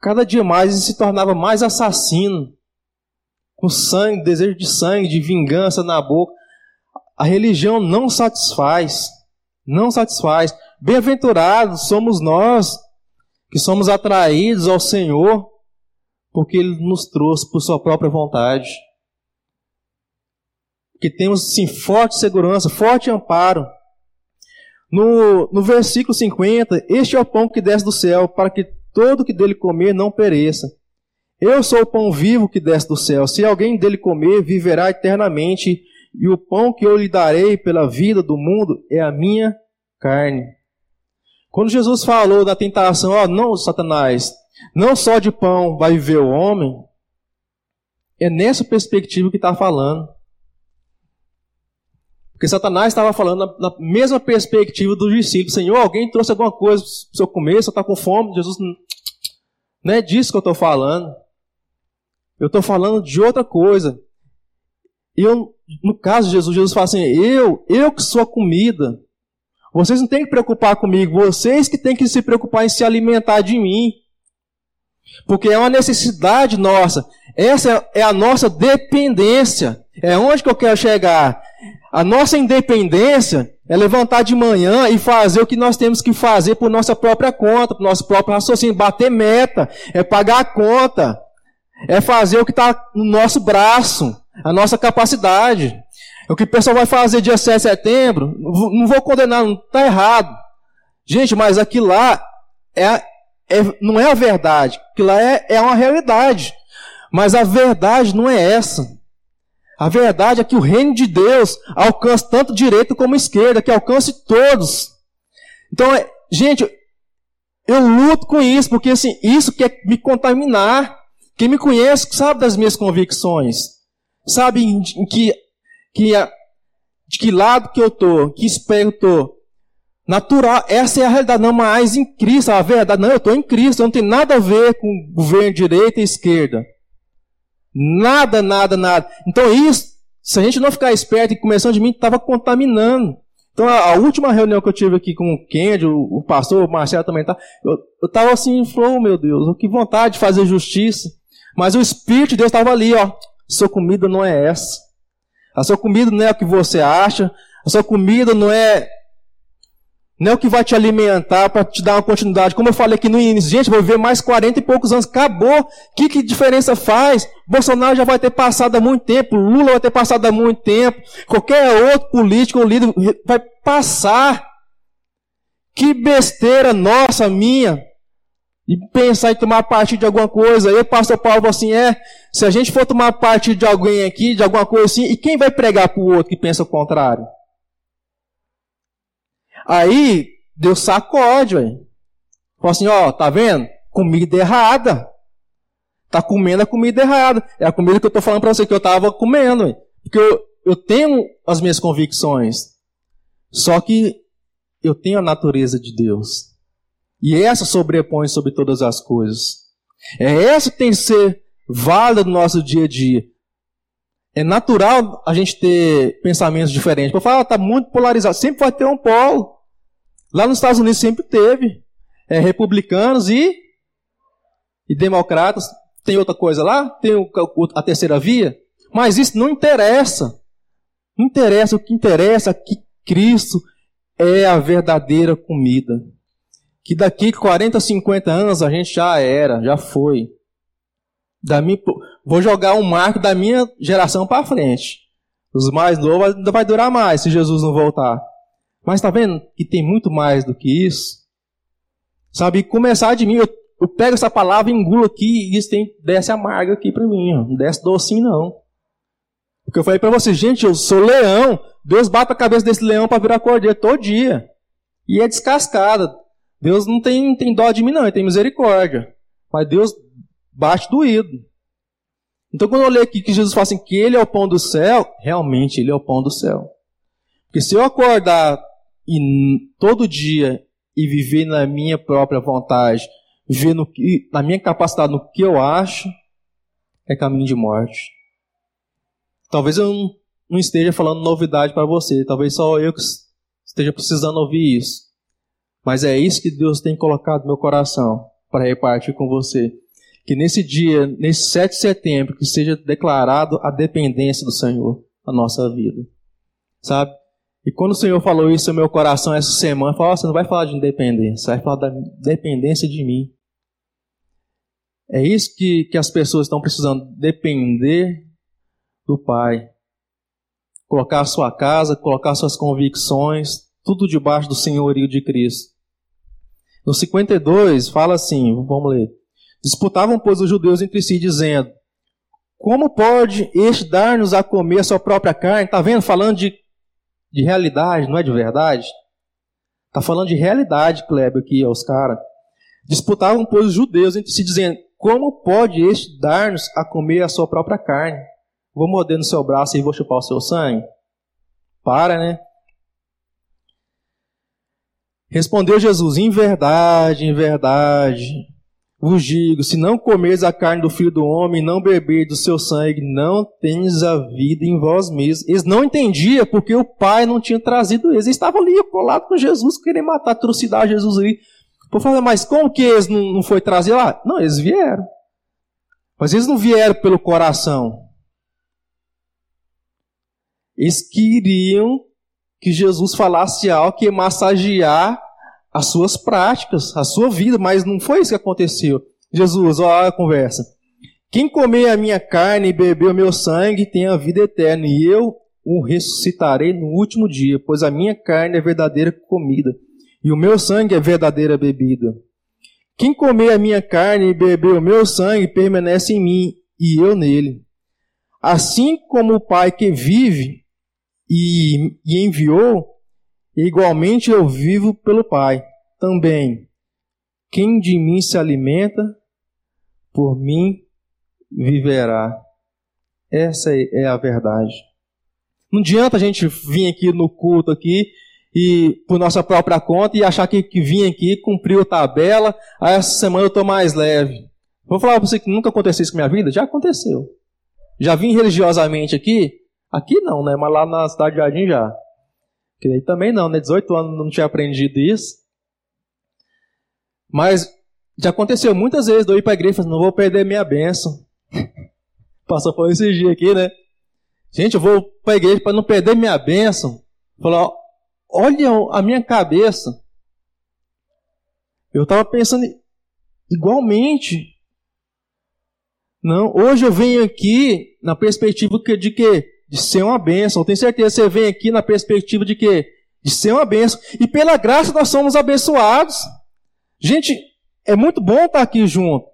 Cada dia mais ele se tornava mais assassino, com sangue, desejo de sangue, de vingança na boca. A religião não satisfaz, não satisfaz. Bem-aventurados somos nós que somos atraídos ao Senhor porque Ele nos trouxe por Sua própria vontade. Que temos, sim, forte segurança, forte amparo. No, no versículo 50, este é o pão que desce do céu, para que todo que dele comer não pereça. Eu sou o pão vivo que desce do céu. Se alguém dele comer, viverá eternamente, e o pão que eu lhe darei pela vida do mundo é a minha carne. Quando Jesus falou da tentação, ó, não, Satanás, não só de pão vai viver o homem, é nessa perspectiva que está falando. Porque Satanás estava falando na, na, mesma perspectiva dos discípulos. Senhor, alguém trouxe alguma coisa para o seu comer, você está com fome? Jesus, não é disso que eu estou falando. Eu estou falando de outra coisa. Eu, no caso de Jesus, Jesus fala assim, eu, eu que sou a comida. Vocês não têm que preocupar comigo, vocês que têm que se preocupar em se alimentar de mim. Porque é uma necessidade nossa. Essa é a nossa dependência. É onde que eu quero chegar. A nossa independência é levantar de manhã e fazer o que nós temos que fazer por nossa própria conta, por nosso próprio raciocínio, bater meta, é pagar a conta, é fazer o que está no nosso braço, a nossa capacidade. O que o pessoal vai fazer dia 7 de setembro, não vou condenar, não está errado. Gente, mas aquilo lá é, é, não é a verdade. Aquilo lá é, é uma realidade. Mas a verdade não é essa. A verdade é que o reino de Deus alcança tanto direita como esquerda, que alcance todos. Então, é, gente, eu luto com isso, porque assim, isso quer me contaminar. Quem me conhece sabe das minhas convicções. Sabe em, que que de que lado que eu tô, que espelho eu tô. Natural, essa é a realidade, não mais em Cristo, a verdade, não, eu estou em Cristo, não tem nada a ver com governo direita e esquerda. Nada, nada, nada. Então isso, se a gente não ficar esperto e começando de mim, estava contaminando. Então a, a, última reunião que eu tive aqui com o Kendi, o, o pastor, o Marcelo também tá, eu estava assim, falou, meu Deus, que vontade de fazer justiça. Mas o Espírito de Deus estava ali, ó, sua comida não é essa. A sua comida não é o que você acha. A sua comida não é não é o que vai te alimentar para te dar uma continuidade. Como eu falei aqui no início, gente, vou viver mais 40 e poucos anos. Acabou. Que, que diferença faz? Bolsonaro já vai ter passado há muito tempo. Lula vai ter passado há muito tempo. Qualquer outro político ou líder vai passar. Que besteira nossa, minha. e pensar em tomar parte de alguma coisa. O pastor Paulo assim: é, se a gente for tomar parte de alguém aqui, de alguma coisa assim, e quem vai pregar para o outro que pensa o contrário? Aí Deus sacode, velho. Falou assim: ó, tá vendo? Comida errada. Tá comendo a comida errada. É a comida que eu tô falando para você que eu tava comendo, véio. porque eu, eu tenho as minhas convicções. Só que eu tenho a natureza de Deus. E essa sobrepõe sobre todas as coisas. É essa que tem que ser válida no nosso dia a dia. É natural a gente ter pensamentos diferentes. Para falar, está muito polarizado. Sempre vai ter um polo. Lá nos Estados Unidos sempre teve. É, republicanos e, e democratas. Tem outra coisa lá? Tem a terceira via? Mas isso não interessa. Não interessa. O que interessa é que Cristo é a verdadeira comida que daqui 40, 50 anos a gente já era, já foi. Da minha, vou jogar um marco da minha geração para frente. Os mais novos ainda vai durar mais se Jesus não voltar. Mas está vendo que tem muito mais do que isso? Sabe, começar de mim, eu, eu pego essa palavra, engulo aqui e isso tem, desce amarga aqui para mim. Ó. Não desce docinho não. Porque eu falei para você, gente, eu sou leão. Deus bate a cabeça desse leão para virar cordeiro todo dia. E é descascada. Deus não tem, tem dó de mim, não, ele tem misericórdia. Mas Deus bate doído. Então, quando eu leio aqui que Jesus fala assim, que ele é o pão do céu, realmente ele é o pão do céu. Porque se eu acordar e, todo dia e viver na minha própria vontade, viver no, na minha capacidade, no que eu acho, é caminho de morte. Talvez eu não esteja falando novidade para você, talvez só eu que esteja precisando ouvir isso. Mas é isso que Deus tem colocado no meu coração para repartir com você. Que nesse dia, nesse 7 de setembro, que seja declarado a dependência do Senhor na nossa vida. Sabe? E quando o Senhor falou isso no meu coração essa semana, falou: você não vai falar de independência, vai falar da dependência de mim. É isso que, que as pessoas estão precisando, depender do Pai. Colocar a sua casa, colocar suas convicções, tudo debaixo do senhorio de Cristo. No 52, fala assim, vamos ler. Disputavam, pois, os judeus entre si, dizendo: Como pode este dar-nos a comer a sua própria carne? Está vendo? Falando de, de realidade, não é de verdade? Está falando de realidade, Kleber, aqui, aos caras. Disputavam, pois, os judeus entre si, dizendo: Como pode este dar-nos a comer a sua própria carne? Vou morder no seu braço e vou chupar o seu sangue? Para, né? Respondeu Jesus: Em verdade, em verdade, vos digo: se não comeis a carne do filho do homem, não beber do seu sangue, não tens a vida em vós mesmos. Eles não entendiam porque o Pai não tinha trazido eles. Eles estavam ali colados com Jesus, querendo matar, trucidar Jesus ali. Por falar, mas como que eles não, não foi trazer lá? Não, eles vieram. Mas eles não vieram pelo coração. Eles queriam que Jesus falasse algo que massagear as suas práticas, a sua vida, mas não foi isso que aconteceu. Jesus, olha a conversa. Quem comer a minha carne e beber o meu sangue tem a vida eterna, e eu o ressuscitarei no último dia, pois a minha carne é verdadeira comida, e o meu sangue é verdadeira bebida. Quem comer a minha carne e beber o meu sangue permanece em mim, e eu nele. Assim como o Pai que vive e, e enviou, igualmente eu vivo pelo Pai. Também, quem de mim se alimenta, por mim viverá. Essa é a verdade. Não adianta a gente vir aqui no culto aqui e por nossa própria conta e achar que, que vim aqui, cumpriu a tabela, aí essa semana eu estou mais leve. Vou falar para você que nunca aconteceu isso com minha vida? Já aconteceu. Já vim religiosamente aqui, Aqui não, né? Mas lá na cidade de Jardim já. Que aí também não, né? 18 anos não tinha aprendido isso. Mas já aconteceu muitas vezes de eu ir para a igreja e não vou perder minha bênção. Passou por esse dia aqui, né? Gente, eu vou para a igreja para não perder minha bênção. Falar, olha a minha cabeça. Eu estava pensando igualmente. Não, hoje eu venho aqui na perspectiva de que de ser uma bênção. Tenho certeza você vem aqui na perspectiva de quê? De ser uma bênção. E pela graça nós somos abençoados. Gente, é muito bom estar aqui junto.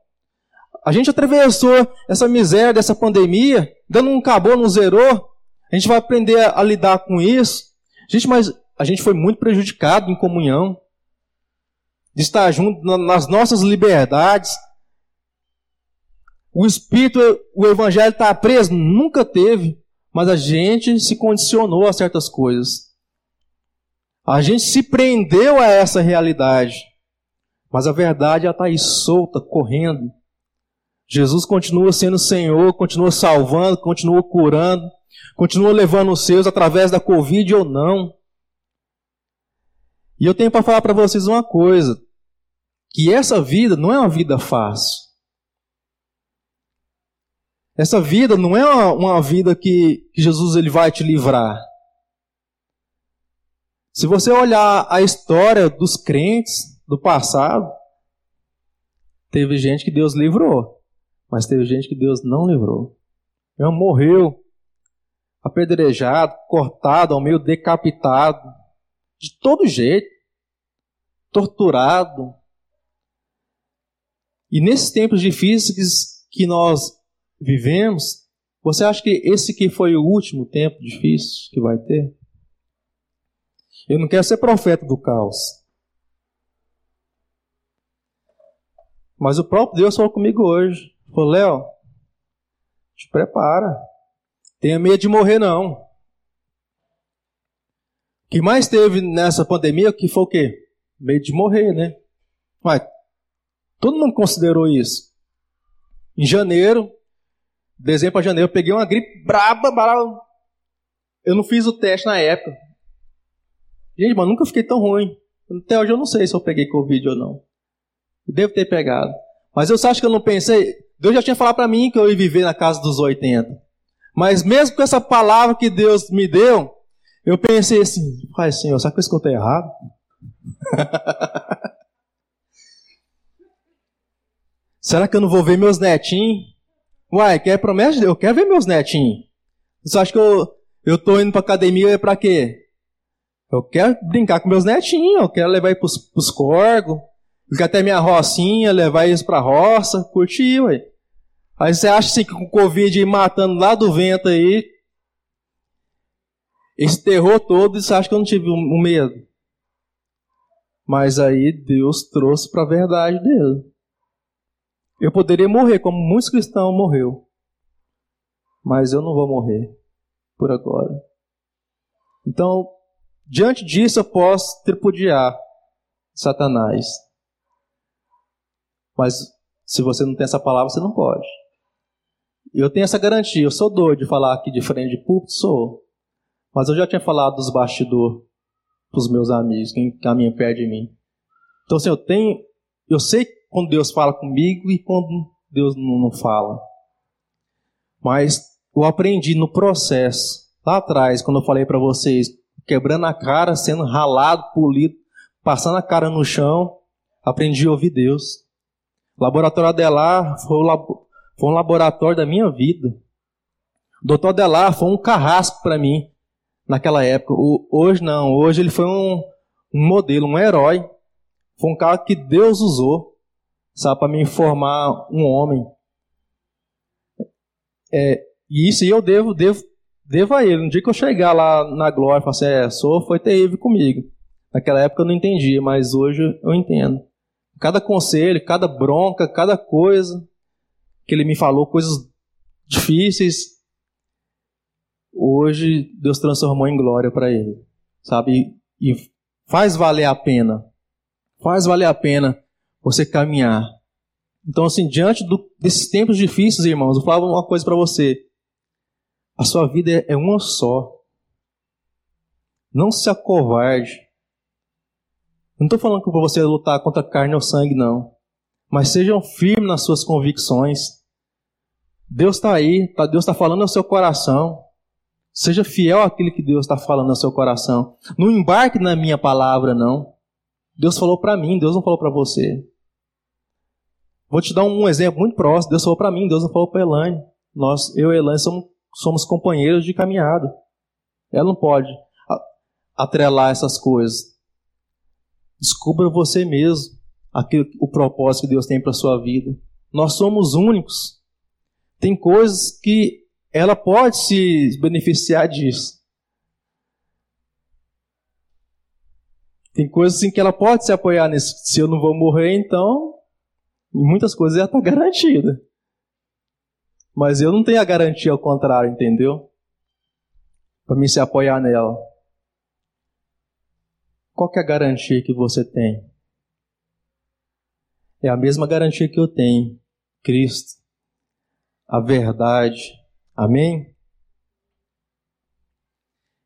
A gente atravessou essa miséria dessa pandemia, dando um acabou, não zerou. A gente vai aprender a, a lidar com isso. Gente, mas a gente foi muito prejudicado em comunhão, de estar junto nas nossas liberdades. O Espírito, o Evangelho está preso? Nunca teve, mas a gente se condicionou a certas coisas. A gente se prendeu a essa realidade. Mas a verdade está aí solta, correndo. Jesus continua sendo Senhor, continua salvando, continua curando, continua levando os seus através da Covid ou não. E eu tenho para falar para vocês uma coisa: que essa vida não é uma vida fácil. Essa vida não é uma, uma vida que, que Jesus ele vai te livrar. Se você olhar a história dos crentes do passado, teve gente que Deus livrou. Mas teve gente que Deus não livrou. Ela morreu apedrejado, cortado, ao meio decapitado, de todo jeito, torturado. E nesses tempos difíceis que nós vivemos, você acha que esse que foi o último tempo difícil que vai ter? Eu não quero ser profeta do caos. Mas o próprio Deus falou comigo hoje. Falou, Léo, te prepara. Tenha medo de morrer, não. O que mais teve nessa pandemia que foi o quê? Medo de morrer, né? Mas todo mundo considerou isso. Em janeiro, dezembro para janeiro, eu peguei uma gripe braba, braba. Eu não fiz o teste na época. Gente, mas nunca fiquei tão ruim. Até hoje eu não sei se eu peguei Covid ou não. Eu devo ter pegado. Mas eu acho que eu não pensei. Deus já tinha falado para mim que eu ia viver na casa dos 80. Mas mesmo com essa palavra que Deus me deu, eu pensei assim, Pai Senhor, será que eu escutei errado? será que eu não vou ver meus netinhos? Uai, quer promessa? Eu quero ver meus netinhos. Você acha que eu, eu tô indo pra academia para quê? Eu quero brincar com meus netinhos, eu quero levar eles pros, pros corgos, ficar até minha rocinha, levar eles pra roça, curtir, ué. Aí você acha assim que com o Covid matando lá do vento aí, esse terror todo, você acha que eu não tive um medo? Mas aí Deus trouxe para a verdade dele. Eu poderia morrer como muitos cristãos morreu. Mas eu não vou morrer por agora. Então, diante disso eu posso tripudiar Satanás. Mas se você não tem essa palavra, você não pode. Eu tenho essa garantia, eu sou doido de falar aqui de frente de púlpito, sou. Mas eu já tinha falado dos bastidores para os meus amigos, quem caminha perto de mim. Então, assim, eu tenho, eu sei quando Deus fala comigo e quando Deus não, fala. Mas eu aprendi no processo, lá atrás, quando eu falei para vocês, quebrando a cara, sendo ralado, polido, passando a cara no chão, aprendi a ouvir Deus. O laboratório Adelar foi o, foi um laboratório da minha vida. O doutor Adelar foi um carrasco para mim naquela época. O, hoje não, hoje ele foi um, um modelo, um herói. Foi um cara que Deus usou, sabe, para me formar um homem. É, e isso eu devo, devo, devo a ele. No dia que eu chegar lá na glória e falar assim, é, sou, foi terrível comigo. Naquela época eu não entendia, mas hoje eu entendo. Cada conselho, cada bronca, cada coisa, que ele me falou coisas difíceis, hoje Deus transformou em glória para ele, sabe? E faz valer a pena, faz valer a pena você caminhar. Então, assim, diante do, desses tempos difíceis, irmãos, eu falava uma coisa para você: a sua vida é uma só. Não se acovarde. Não estou falando para você lutar contra carne ou sangue, não mas sejam firmes nas suas convicções. Deus está aí, tá, Deus está falando ao seu coração. Seja fiel àquilo que Deus está falando ao seu coração. Não embarque na minha palavra, não. Deus falou para mim, Deus não falou para você. Vou te dar um exemplo muito próximo. Deus falou para mim, Deus não falou para Elaine. Nós, eu e Elaine somos, somos companheiros de caminhada. Ela não pode atrelar essas coisas. Descubra você mesmo aquilo, o propósito que Deus tem para sua vida. Nós somos únicos. Tem coisas que ela pode se beneficiar disso. Tem coisas assim que ela pode se apoiar nisso. Se eu não vou morrer, então, em muitas coisas ela está garantida. Mas eu não tenho a garantia ao contrário, entendeu? Para mim se apoiar nela. Qual que é a garantia que você tem? É a mesma garantia que eu tenho. Cristo. A verdade. Amém?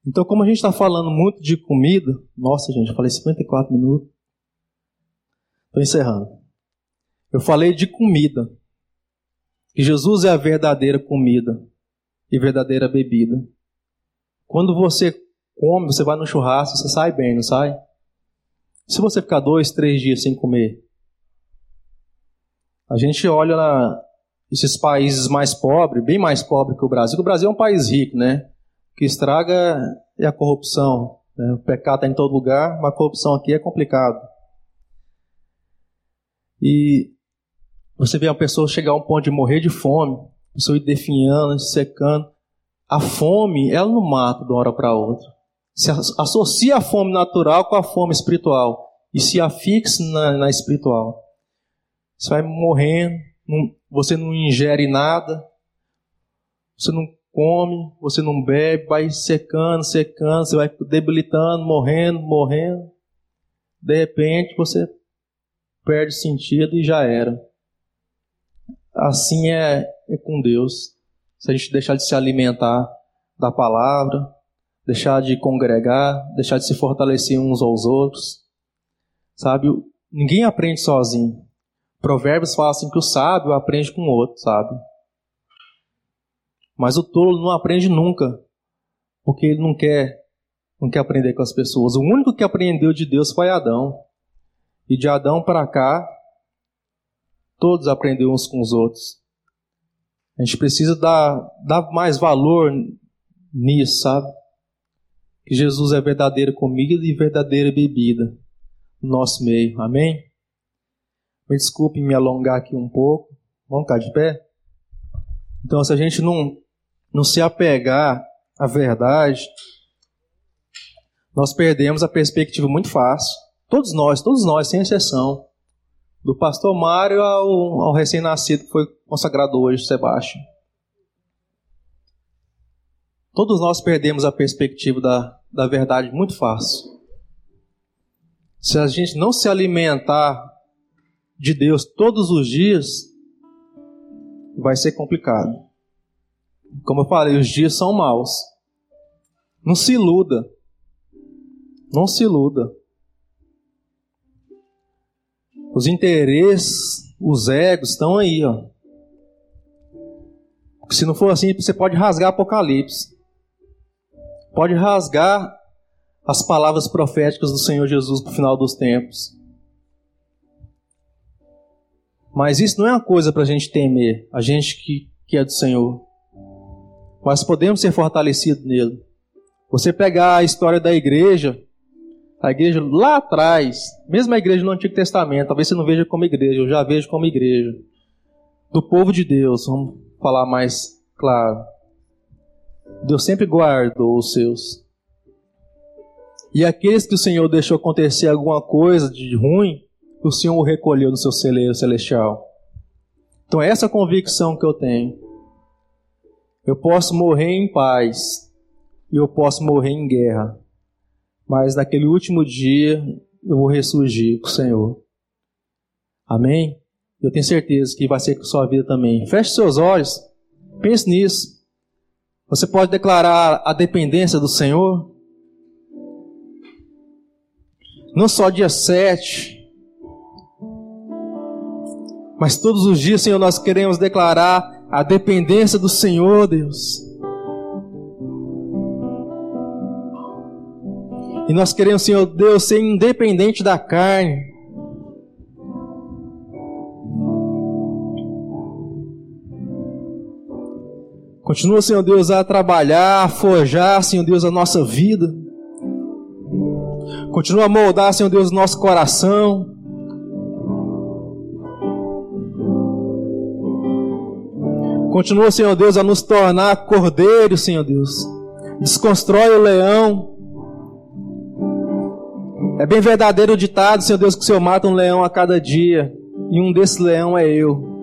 Então, como a gente está falando muito de comida, nossa, gente, falei 54 minutos. Estou encerrando. Eu falei de comida. Que Jesus é a verdadeira comida e verdadeira bebida. Quando você come, você vai no churrasco, você sai bem, não sai? Se você ficar dois, três dias sem comer, a gente olha na, esses países mais pobres, bem mais pobres que o Brasil. O Brasil é um país rico, né? O que estraga é a corrupção. Né? O pecado está em todo lugar, mas a corrupção aqui é complicado. E você vê uma pessoa chegar a um ponto de morrer de fome, pessoa definhando, secando. A fome, ela não mata de uma hora para outra. Se associa a fome natural com a fome espiritual e se afixa na, na espiritual. Você vai morrendo, não, você não ingere nada, você não come, você não bebe, vai secando, secando, você vai debilitando, morrendo, morrendo. De repente você perde sentido e já era. Assim é, é com Deus. Se a gente deixar de se alimentar da palavra, deixar de congregar, deixar de se fortalecer uns aos outros, sabe? Ninguém aprende sozinho. Provérbios fala assim que o sábio aprende com o outro, sabe? Mas o tolo não aprende nunca, porque ele não quer, não quer aprender com as pessoas. O único que aprendeu de Deus foi Adão. E de Adão para cá, todos aprenderam uns com os outros. A gente precisa dar, dar mais valor nisso, sabe? Que Jesus é verdadeira comida e verdadeira bebida no nosso meio. Amém? Me desculpe me alongar aqui um pouco. Vamos ficar de pé? Então, se a gente não, não se apegar à verdade, nós perdemos a perspectiva muito fácil. Todos nós, todos nós, sem exceção. Do pastor Mário ao, ao recém-nascido que foi consagrado hoje, Sebastião. Todos nós perdemos a perspectiva da, da verdade muito fácil. Se a gente não se alimentar de Deus todos os dias, vai ser complicado. Como eu falei, os dias são maus. Não se iluda. Não se iluda. Os interesses, os egos estão aí, ó. Se não for assim, você pode rasgar Apocalipse. Pode rasgar as palavras proféticas do Senhor Jesus para o final dos tempos. Mas isso não é uma coisa para a gente temer, a gente que, que é do Senhor. Mas podemos ser fortalecidos nele. Você pegar a história da igreja, a igreja lá atrás, mesmo a igreja no Antigo Testamento, talvez você não veja como igreja, eu já vejo como igreja. Do povo de Deus, vamos falar mais claro. Deus sempre guardou os seus. E aqueles que o Senhor deixou acontecer alguma coisa de ruim, o Senhor o recolheu no seu celeiro celestial. Então, essa convicção que eu tenho. Eu posso morrer em paz e eu posso morrer em guerra, mas naquele último dia eu vou ressurgir com o Senhor. Amém? Eu tenho certeza que vai ser com sua vida também. Feche seus olhos, pense nisso. Você pode declarar a dependência do Senhor. Não só dia 7, mas todos os dias, Senhor, nós queremos declarar a dependência do Senhor, Deus. E nós queremos, Senhor Deus, ser independente da carne. Continua, Senhor Deus, a trabalhar, a forjar, Senhor Deus, a nossa vida. Continua a moldar, Senhor Deus, o nosso coração. Continua, Senhor Deus, a nos tornar cordeiros, Senhor Deus. Desconstrói o leão. É bem verdadeiro o ditado, Senhor Deus, que o Senhor mata um leão a cada dia. E um desses leão é eu.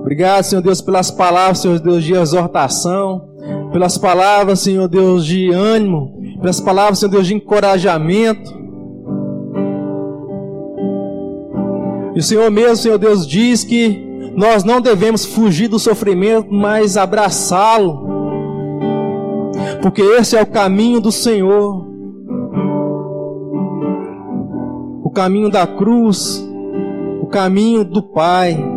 Obrigado, Senhor Deus, pelas palavras, Senhor Deus, de exortação. Pelas palavras, Senhor Deus, de ânimo. Pelas palavras, Senhor Deus, de encorajamento. E o Senhor mesmo, Senhor Deus, diz que nós não devemos fugir do sofrimento, mas abraçá-lo. Porque esse é o caminho do Senhor. O caminho da cruz, o caminho do Pai.